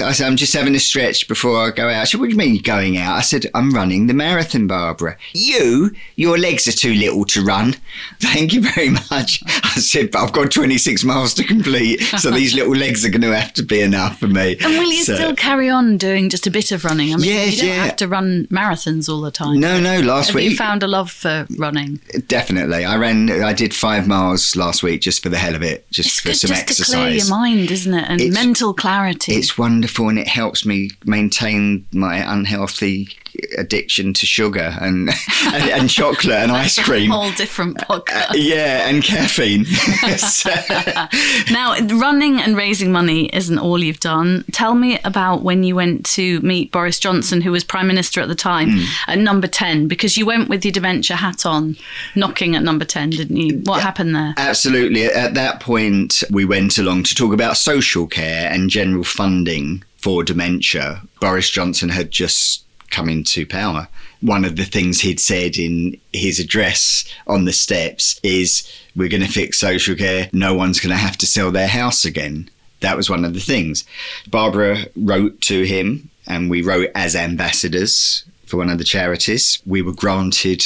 So I said, I'm just having a stretch before I go out. She said, What do you mean going out? I said, I'm running the marathon, Barbara. You? Your legs are too little to run. Thank you very much. I said, But I've got 26 miles to complete, so these little legs are going to have to be enough for me. And will you So- still carry on doing just a bit of running? I mean, Yes, you don't yeah. have to run marathons all the time. No, no, last Have week. you found a love for running? Definitely. I ran, I did five miles last week just for the hell of it, just It's for good some just to clear exercise. your mind, isn't it? And It's- mental clarity. It's wonderful and it helps me maintain my unhealthy addiction to sugar and, and, and chocolate and ice cream. whole different podcast. Yeah, and caffeine. So- Now, running and raising money isn't all you've done. Tell me about when you went to meet Boris Johnson, who was Prime Minister at the time, Hmm. at number 10, because you went with your dementia hat on, knocking at number 10, didn't you? What happened there? Absolutely. At that point, we went along to talk about social care and general funding for dementia. Boris Johnson had just come into power. One of the things he'd said in his address on the steps is, We're going to fix social care. No one's going to have to sell their house again. That was one of the things. Barbara wrote to him, and we wrote as ambassadors for one of the charities. We were granted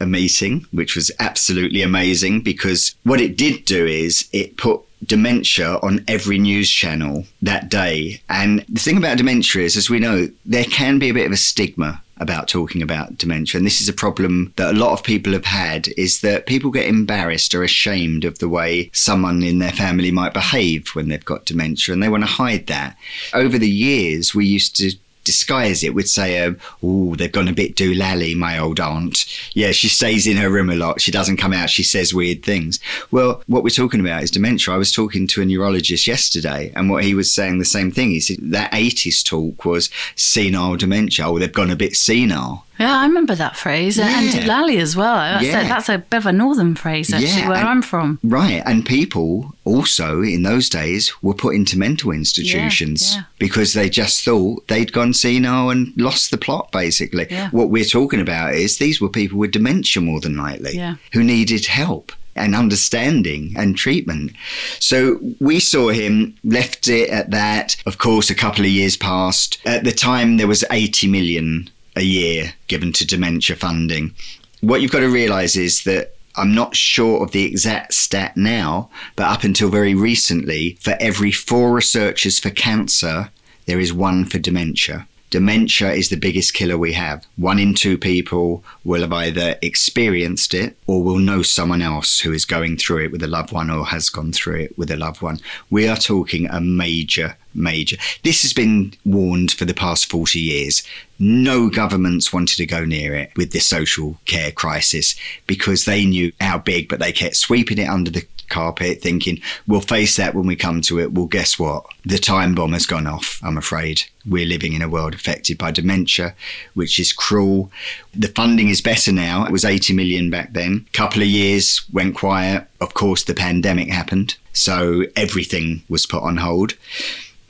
a meeting, which was absolutely amazing because what it did do is it put dementia on every news channel that day. And the thing about dementia is, as we know, there can be a bit of a stigma about talking about dementia and this is a problem that a lot of people have had is that people get embarrassed or ashamed of the way someone in their family might behave when they've got dementia and they want to hide that over the years we used to disguise it. We'd say, um, "Oh, they've gone a bit doolally, my old aunt. Yeah, she stays in her room a lot. She doesn't come out. She says weird things." Well, what we're talking about is dementia. I was talking to a neurologist yesterday, and what he was saying the same thing. He said that '80s talk was senile dementia. Oh, they've gone a bit senile. Yeah, I remember that phrase. And Yeah. doolally as well. That's, Yeah. a, that's a bit of a northern phrase, actually, Yeah, where and- I'm from. Right. And people also in those days were put into mental institutions yeah. because they just thought they'd gone senile and lost the plot, basically. What we're talking about is these were people with dementia more than likely Yeah. who needed help and understanding and treatment. So we saw him, left it at that. Of course, a couple of years passed. At the time, there was 80 million a year given to dementia funding. What you've got to realize is that I'm not sure of the exact stat now, but up until very recently, for every four researchers for cancer, there is one for dementia. Dementia is the biggest killer we have. One in two people will have either experienced it or will know someone else who is going through it with a loved one or has gone through it with a loved one. We are talking a major, major. This has been warned for the past 40 years. No governments wanted to go near it with the social care crisis because they knew how big, but they kept sweeping it under the carpet, thinking, we'll face that when we come to it. Well, guess what? The time bomb has gone off, I'm afraid. We're living in a world affected by dementia, which is cruel. The funding is better now. It was 80 million back then. A couple of years went quiet. Of course, the pandemic happened. So everything was put on hold.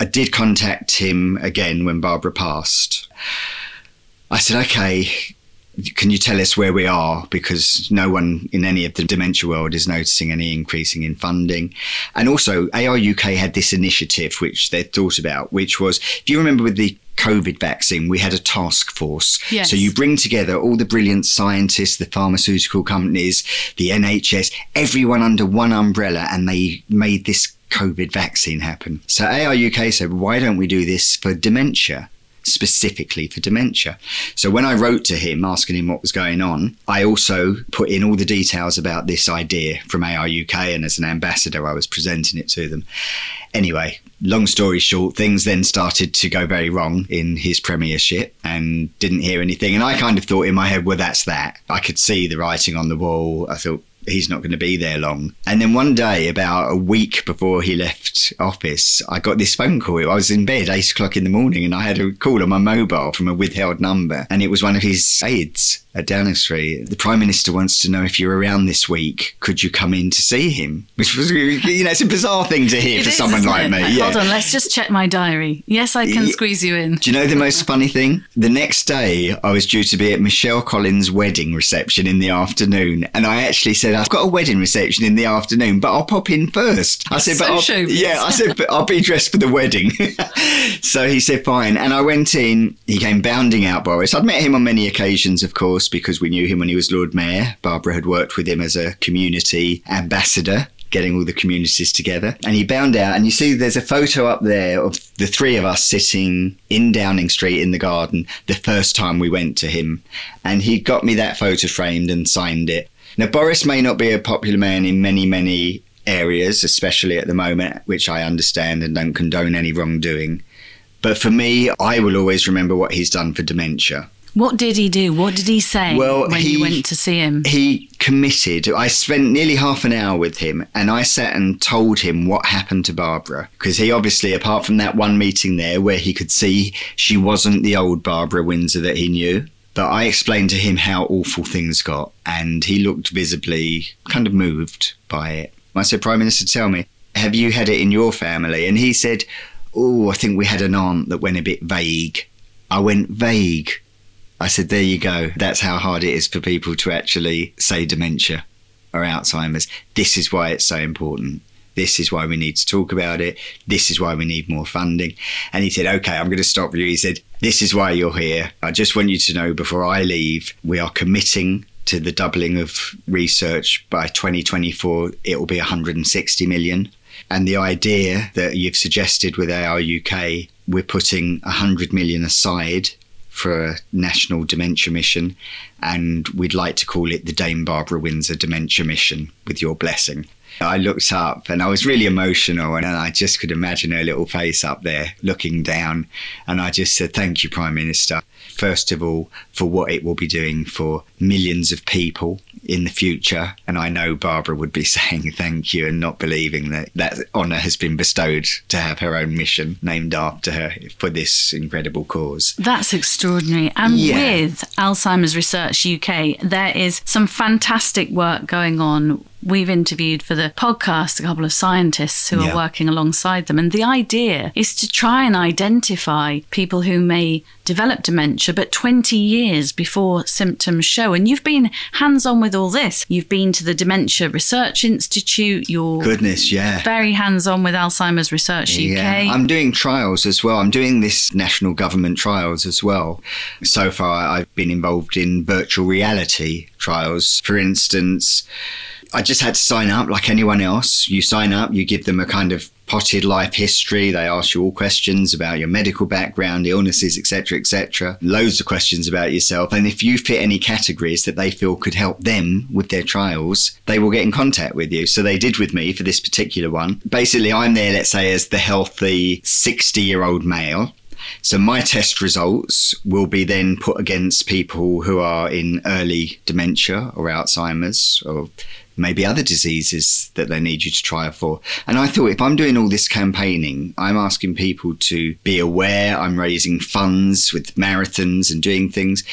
I did contact him again when Barbara passed. I said, okay, can you tell us where we are? Because no one in any of the dementia world is noticing any increasing in funding. And also, AR UK had this initiative which they thought about, which was, if you remember with the COVID vaccine, we had a task force. Yes. So you bring together all the brilliant scientists, the pharmaceutical companies, the NHS, everyone under one umbrella, and they made this COVID vaccine happen. So AR UK said, why don't we do this for dementia? Specifically for dementia. So when I wrote to him asking him what was going on, I also put in all the details about this idea from AR UK and as an ambassador I was presenting it to them. Anyway, long story short, things then started to go very wrong in his premiership and didn't hear anything. And I kind of thought in my head, well, that's that. I could see the writing on the wall. I thought, he's not going to be there long. And then one day, about a week before he left office, I got this phone call. I was in bed, eight o'clock in the morning, and I had a call on my mobile from a withheld number. And it was one of his aides at Downing Street. The Prime Minister wants to know if you're around this week. Could you come in to see him? Which was, you know, it's a bizarre thing to hear It for is, someone like it? me. Yeah. Hold on, let's just check my diary. Yes, I can Yeah. squeeze you in. Do you know the most funny thing? The next day, I was due to be at Michelle Collins' wedding reception in the afternoon, and I actually said, "I've got a wedding reception in the afternoon, but I'll pop in first. I said, So "But I'll, yeah," I said, "But I'll be dressed for the wedding." so he said, "Fine," and I went in. He came bounding out, Boris. I'd met him on many occasions, of course, because we knew him when he was Lord Mayor. Barbara had worked with him as a community ambassador getting all the communities together. And he bound out, and you see there's a photo up there of the three of us sitting in Downing Street in the garden the first time we went to him. And he got me that photo framed and signed it. Now, Boris may not be a popular man in many, many areas, especially at the moment, which I understand and don't condone any wrongdoing. But for me, I will always remember what he's done for dementia. What did he do? What did he say Well, when he- you went to see him? he committed. I spent nearly half an hour with him and I sat and told him what happened to Barbara. Because he obviously, apart from that one meeting there where he could see she wasn't the old Barbara Windsor that he knew, but I explained to him how awful things got and he looked visibly kind of moved by it. I said, Prime Minister, tell me, have you had it in your family? And he said, Oh, I think we had an aunt that went a bit vague. I went vague. I said, there you go. That's how hard it is for people to actually say dementia or Alzheimer's. This is why it's so important. This is why we need to talk about it. This is why we need more funding. And he said, okay, I'm going to stop you. He said, this is why you're here. I just want you to know before I leave, we are committing to the doubling of research by 2024. It will be 160 million. And the idea that you've suggested with AR UK, we're putting 100 million aside for a national dementia mission, and we'd like to call it the Dame Barbara Windsor Dementia Mission with your blessing. I looked up and I was really emotional, and I just could imagine her little face up there looking down. And I just said, Thank you, Prime Minister. first of all, for what it will be doing for millions of people in the future. And I know Barbara would be saying thank you and not believing that that honour has been bestowed to have her own mission named after her for this incredible cause. That's extraordinary. And yeah. with Alzheimer's Research UK, there is some fantastic work going on we've interviewed for the podcast a couple of scientists who yeah. are working alongside them. And the idea is to try and identify people who may develop dementia, but 20 years before symptoms show. And you've been hands on with all this. You've been to the Dementia Research Institute. You're goodness, yeah, very hands on with Alzheimer's Research UK. yeah. UK. I'm doing trials as well. I'm doing this national government trials as well. So far, I've been involved in virtual reality trials. For instance, I just had to sign up like anyone else. You sign up, you give them a kind of potted life history. They ask you all questions about your medical background, illnesses, etc., etc. Loads of questions about yourself. And if you fit any categories that they feel could help them with their trials, they will get in contact with you. So they did with me for this particular one. Basically, I'm there, let's say, as the healthy 60 year old male. So my test results will be then put against people who are in early dementia or Alzheimer's or maybe other diseases that they need you to try for. And I thought if I'm doing all this campaigning, I'm asking people to be aware, I'm raising funds with marathons and doing things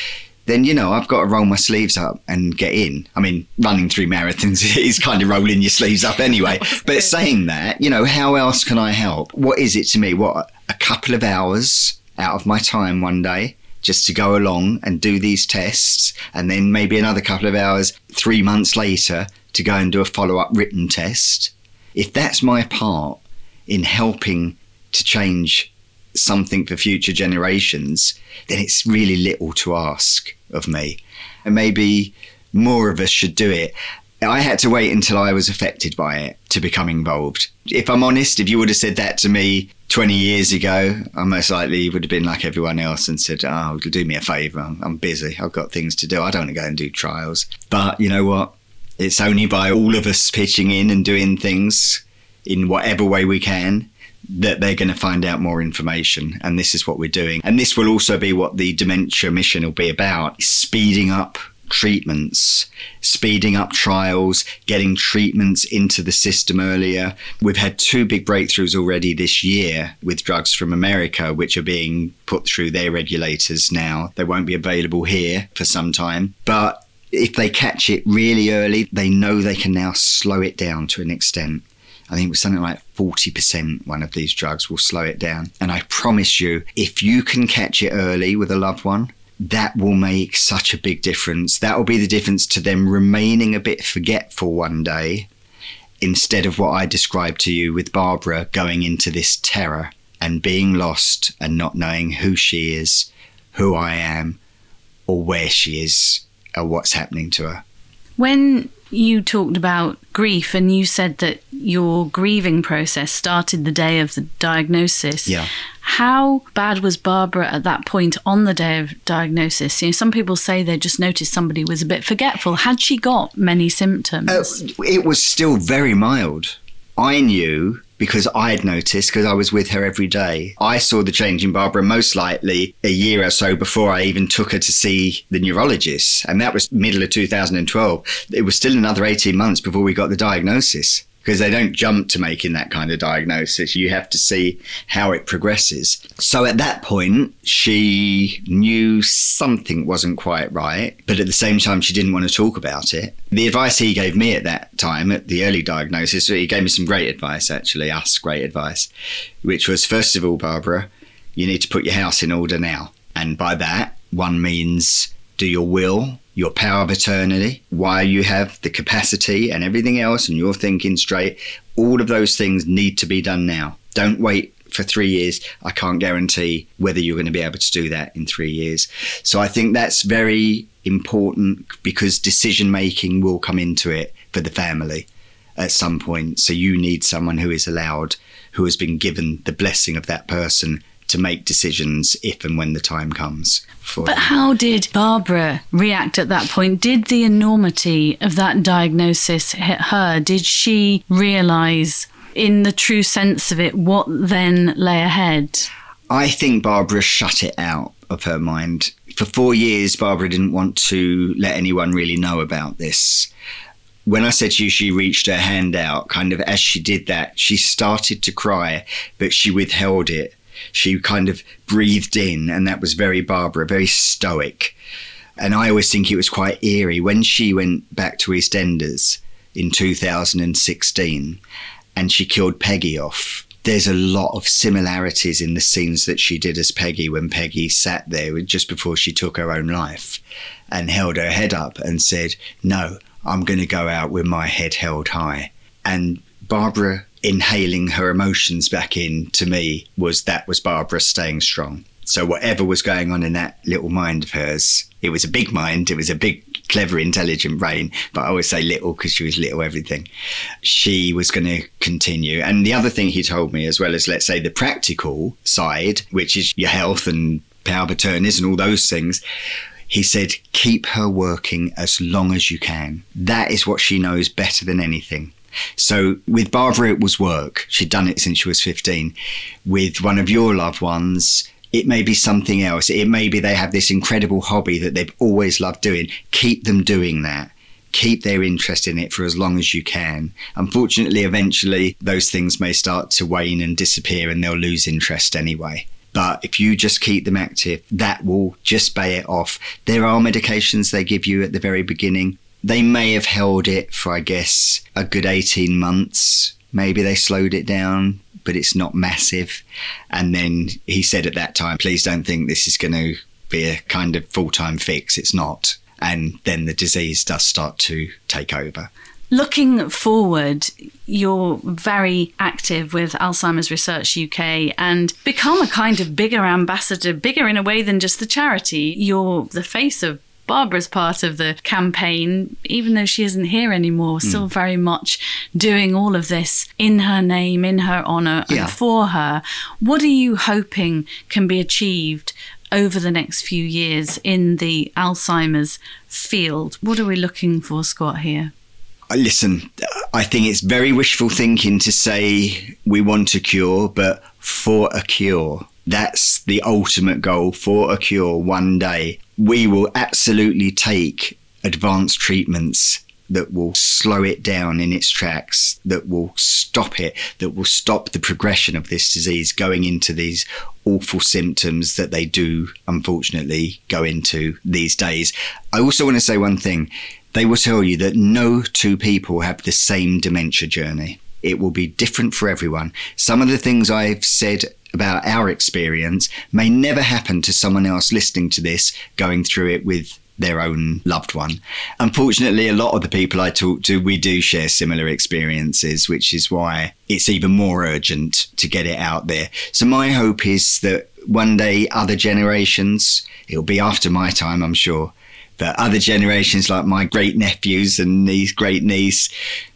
then you know I've got to roll my sleeves up and get in. I mean, running through marathons is kind of rolling your sleeves up anyway. but saying that, you know, how else can I help? What is it to me? What a couple of hours out of my time one day just to go along and do these tests, and then maybe another couple of hours three months later to go and do a follow up written test, if that's my part in helping to change something for future generations, then it's really little to ask of me. And maybe more of us should do it. I had to wait until I was affected by it to become involved. If I'm honest, if you would have said that to me 20 years ago, I most likely would have been like everyone else and said, Oh, do me a favour. I'm busy. I've got things to do. I don't want to go and do trials. But you know what? It's only by all of us pitching in and doing things in whatever way we can that they're going to find out more information. And this is what we're doing. And this will also be what the dementia mission will be about speeding up treatments, speeding up trials, getting treatments into the system earlier. We've had two big breakthroughs already this year with drugs from America, which are being put through their regulators now. They won't be available here for some time. But if they catch it really early, they know they can now slow it down to an extent. I think it was something like 40% one of these drugs will slow it down. And I promise you, if you can catch it early with a loved one, that will make such a big difference. That will be the difference to them remaining a bit forgetful one day instead of what I described to you with Barbara going into this terror and being lost and not knowing who she is, who I am, or where she is or what's happening to her. When you talked about grief and you said that your grieving process started the day of the diagnosis. Yeah. How bad was Barbara at that point on the day of diagnosis? You know, some people say they just noticed somebody was a bit forgetful. Had she got many symptoms? Uh, it was still very mild. I knew because I had noticed because I was with her every day. I saw the change in Barbara most likely a year or so before I even took her to see the neurologist. And that was middle of 2012. It was still another 18 months before we got the diagnosis because they don't jump to making that kind of diagnosis. You have to see how it progresses. So at that point, she knew something wasn't quite right, but at the same time, she didn't want to talk about it. The advice he gave me at that time, at the early diagnosis, he gave me some great advice, actually, us great advice, which was first of all, Barbara, you need to put your house in order now. And by that, one means do your will your power of attorney, why you have the capacity and everything else, and you're thinking straight. All of those things need to be done now. Don't wait for three years. I can't guarantee whether you're going to be able to do that in three years. So I think that's very important because decision making will come into it for the family at some point. So you need someone who is allowed, who has been given the blessing of that person to make decisions if and when the time comes. but how did Barbara react at that point? Did the enormity of that diagnosis hit her? Did she realize, in the true sense of it, what then lay ahead? I think Barbara shut it out of her mind for four years, Barbara didn't want to let anyone really know about this. When I said to you, she reached her hand out, kind of as she did that, she started to cry, but she withheld it. She kind of breathed in, and that was very Barbara, very stoic. And I always think it was quite eerie when she went back to EastEnders in 2016 and she killed Peggy off. There's a lot of similarities in the scenes that she did as Peggy when Peggy sat there just before she took her own life and held her head up and said, No, I'm going to go out with my head held high. And Barbara inhaling her emotions back in to me was that was Barbara staying strong. So whatever was going on in that little mind of hers, it was a big mind, it was a big, clever, intelligent brain, but I always say little because she was little everything. She was going to continue. And the other thing he told me, as well as let's say the practical side, which is your health and power of attorneys and all those things, he said, keep her working as long as you can. That is what she knows better than anything. So with Barbara, it was work. She'd done it since she was 15. With one of your loved ones, it may be something else. It may be they have this incredible hobby that they've always loved doing. Keep them doing that. Keep their interest in it for as long as you can. Unfortunately, eventually, those things may start to wane and disappear and they'll lose interest anyway. But if you just keep them active, that will just bay it off. There are medications they give you at the very beginning. They may have held it for, I guess, a good 18 months. Maybe they slowed it down but it's not massive. And then he said at that time, please don't think this is going to be a kind of full time fix. It's not. And then the disease does start to take over. Looking forward, you're very active with Alzheimer's Research UK and become a kind of bigger ambassador, bigger in a way than just the charity. You're the face of Barbara's part of the campaign, even though she isn't here anymore, mm. still very much doing all of this in her name, in her honour, yeah. and for her. What are you hoping can be achieved over the next few years in the Alzheimer's field? What are we looking for, Scott, here? Uh, listen, I think it's very wishful thinking to say we want a cure, but for a cure. That's the ultimate goal for a cure one day we will absolutely take advanced treatments that will slow it down in its tracks, that will stop it, that will stop the progression of this disease going into these awful symptoms that they do, unfortunately, go into these days. I also want to say one thing. They will tell you that no two people have the same dementia journey. It will be different for everyone. Some of the things I've said about our experience may never happen to someone else listening to this going through it with their own loved one. Unfortunately, a lot of the people I talk to, we do share similar experiences, which is why it's even more urgent to get it out there. So, my hope is that one day other generations, it'll be after my time, I'm sure, but other generations like my great nephews and niece, great niece,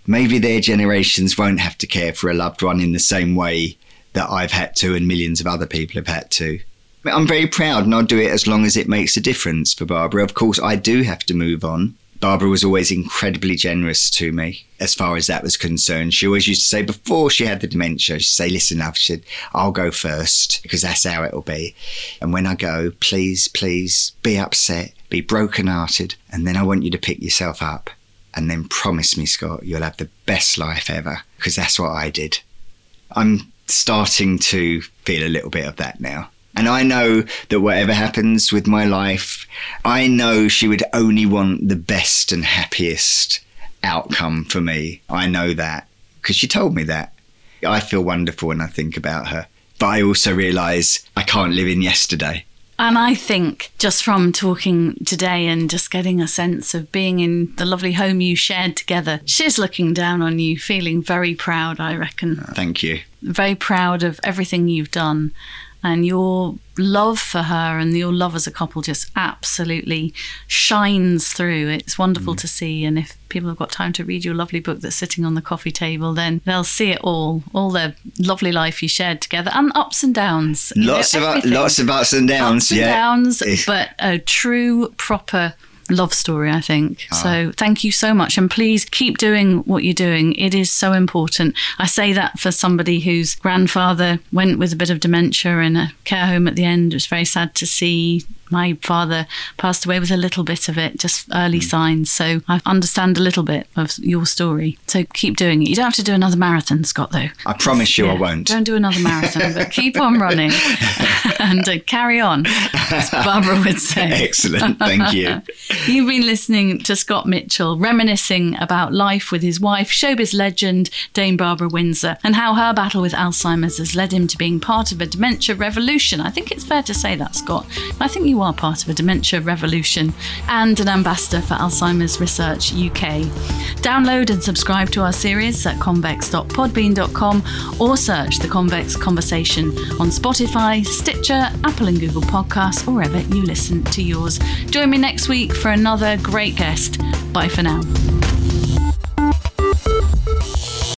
maybe their generations won't have to care for a loved one in the same way that I've had to and millions of other people have had to. I'm very proud and I'll do it as long as it makes a difference for Barbara. Of course, I do have to move on. Barbara was always incredibly generous to me as far as that was concerned. She always used to say, before she had the dementia, she'd say, Listen, love, she I'll go first because that's how it'll be. And when I go, please, please be upset, be broken-hearted, and then I want you to pick yourself up. And then promise me, Scott, you'll have the best life ever because that's what I did. I'm starting to feel a little bit of that now. And I know that whatever happens with my life, I know she would only want the best and happiest outcome for me. I know that because she told me that. I feel wonderful when I think about her. But I also realize I can't live in yesterday. And I think just from talking today and just getting a sense of being in the lovely home you shared together, she's looking down on you, feeling very proud, I reckon. Thank you. Very proud of everything you've done and your love for her and your love as a couple just absolutely shines through. It's wonderful mm. to see. And if people have got time to read your lovely book that's sitting on the coffee table, then they'll see it all, all the lovely life you shared together and ups and downs. Lots know, of lots of ups and downs. Ups and yeah. downs, but a true proper love story, I think. Oh. So thank you so much. And please keep doing what you're doing. It is so important. I say that for somebody whose grandfather went with a bit of dementia in a care home at the end. It was very sad to see My father passed away with a little bit of it, just early signs. So I understand a little bit of your story. So keep doing it. You don't have to do another marathon, Scott, though. I promise you I won't. Don't do another marathon, but keep on running and uh, carry on, as Barbara would say. Excellent. Thank you. You've been listening to Scott Mitchell reminiscing about life with his wife, showbiz legend Dame Barbara Windsor, and how her battle with Alzheimer's has led him to being part of a dementia revolution. I think it's fair to say that, Scott. I think are part of a dementia revolution and an ambassador for Alzheimer's Research UK. Download and subscribe to our series at convex.podbean.com or search The Convex Conversation on Spotify, Stitcher, Apple and Google Podcasts, or wherever you listen to yours. Join me next week for another great guest. Bye for now.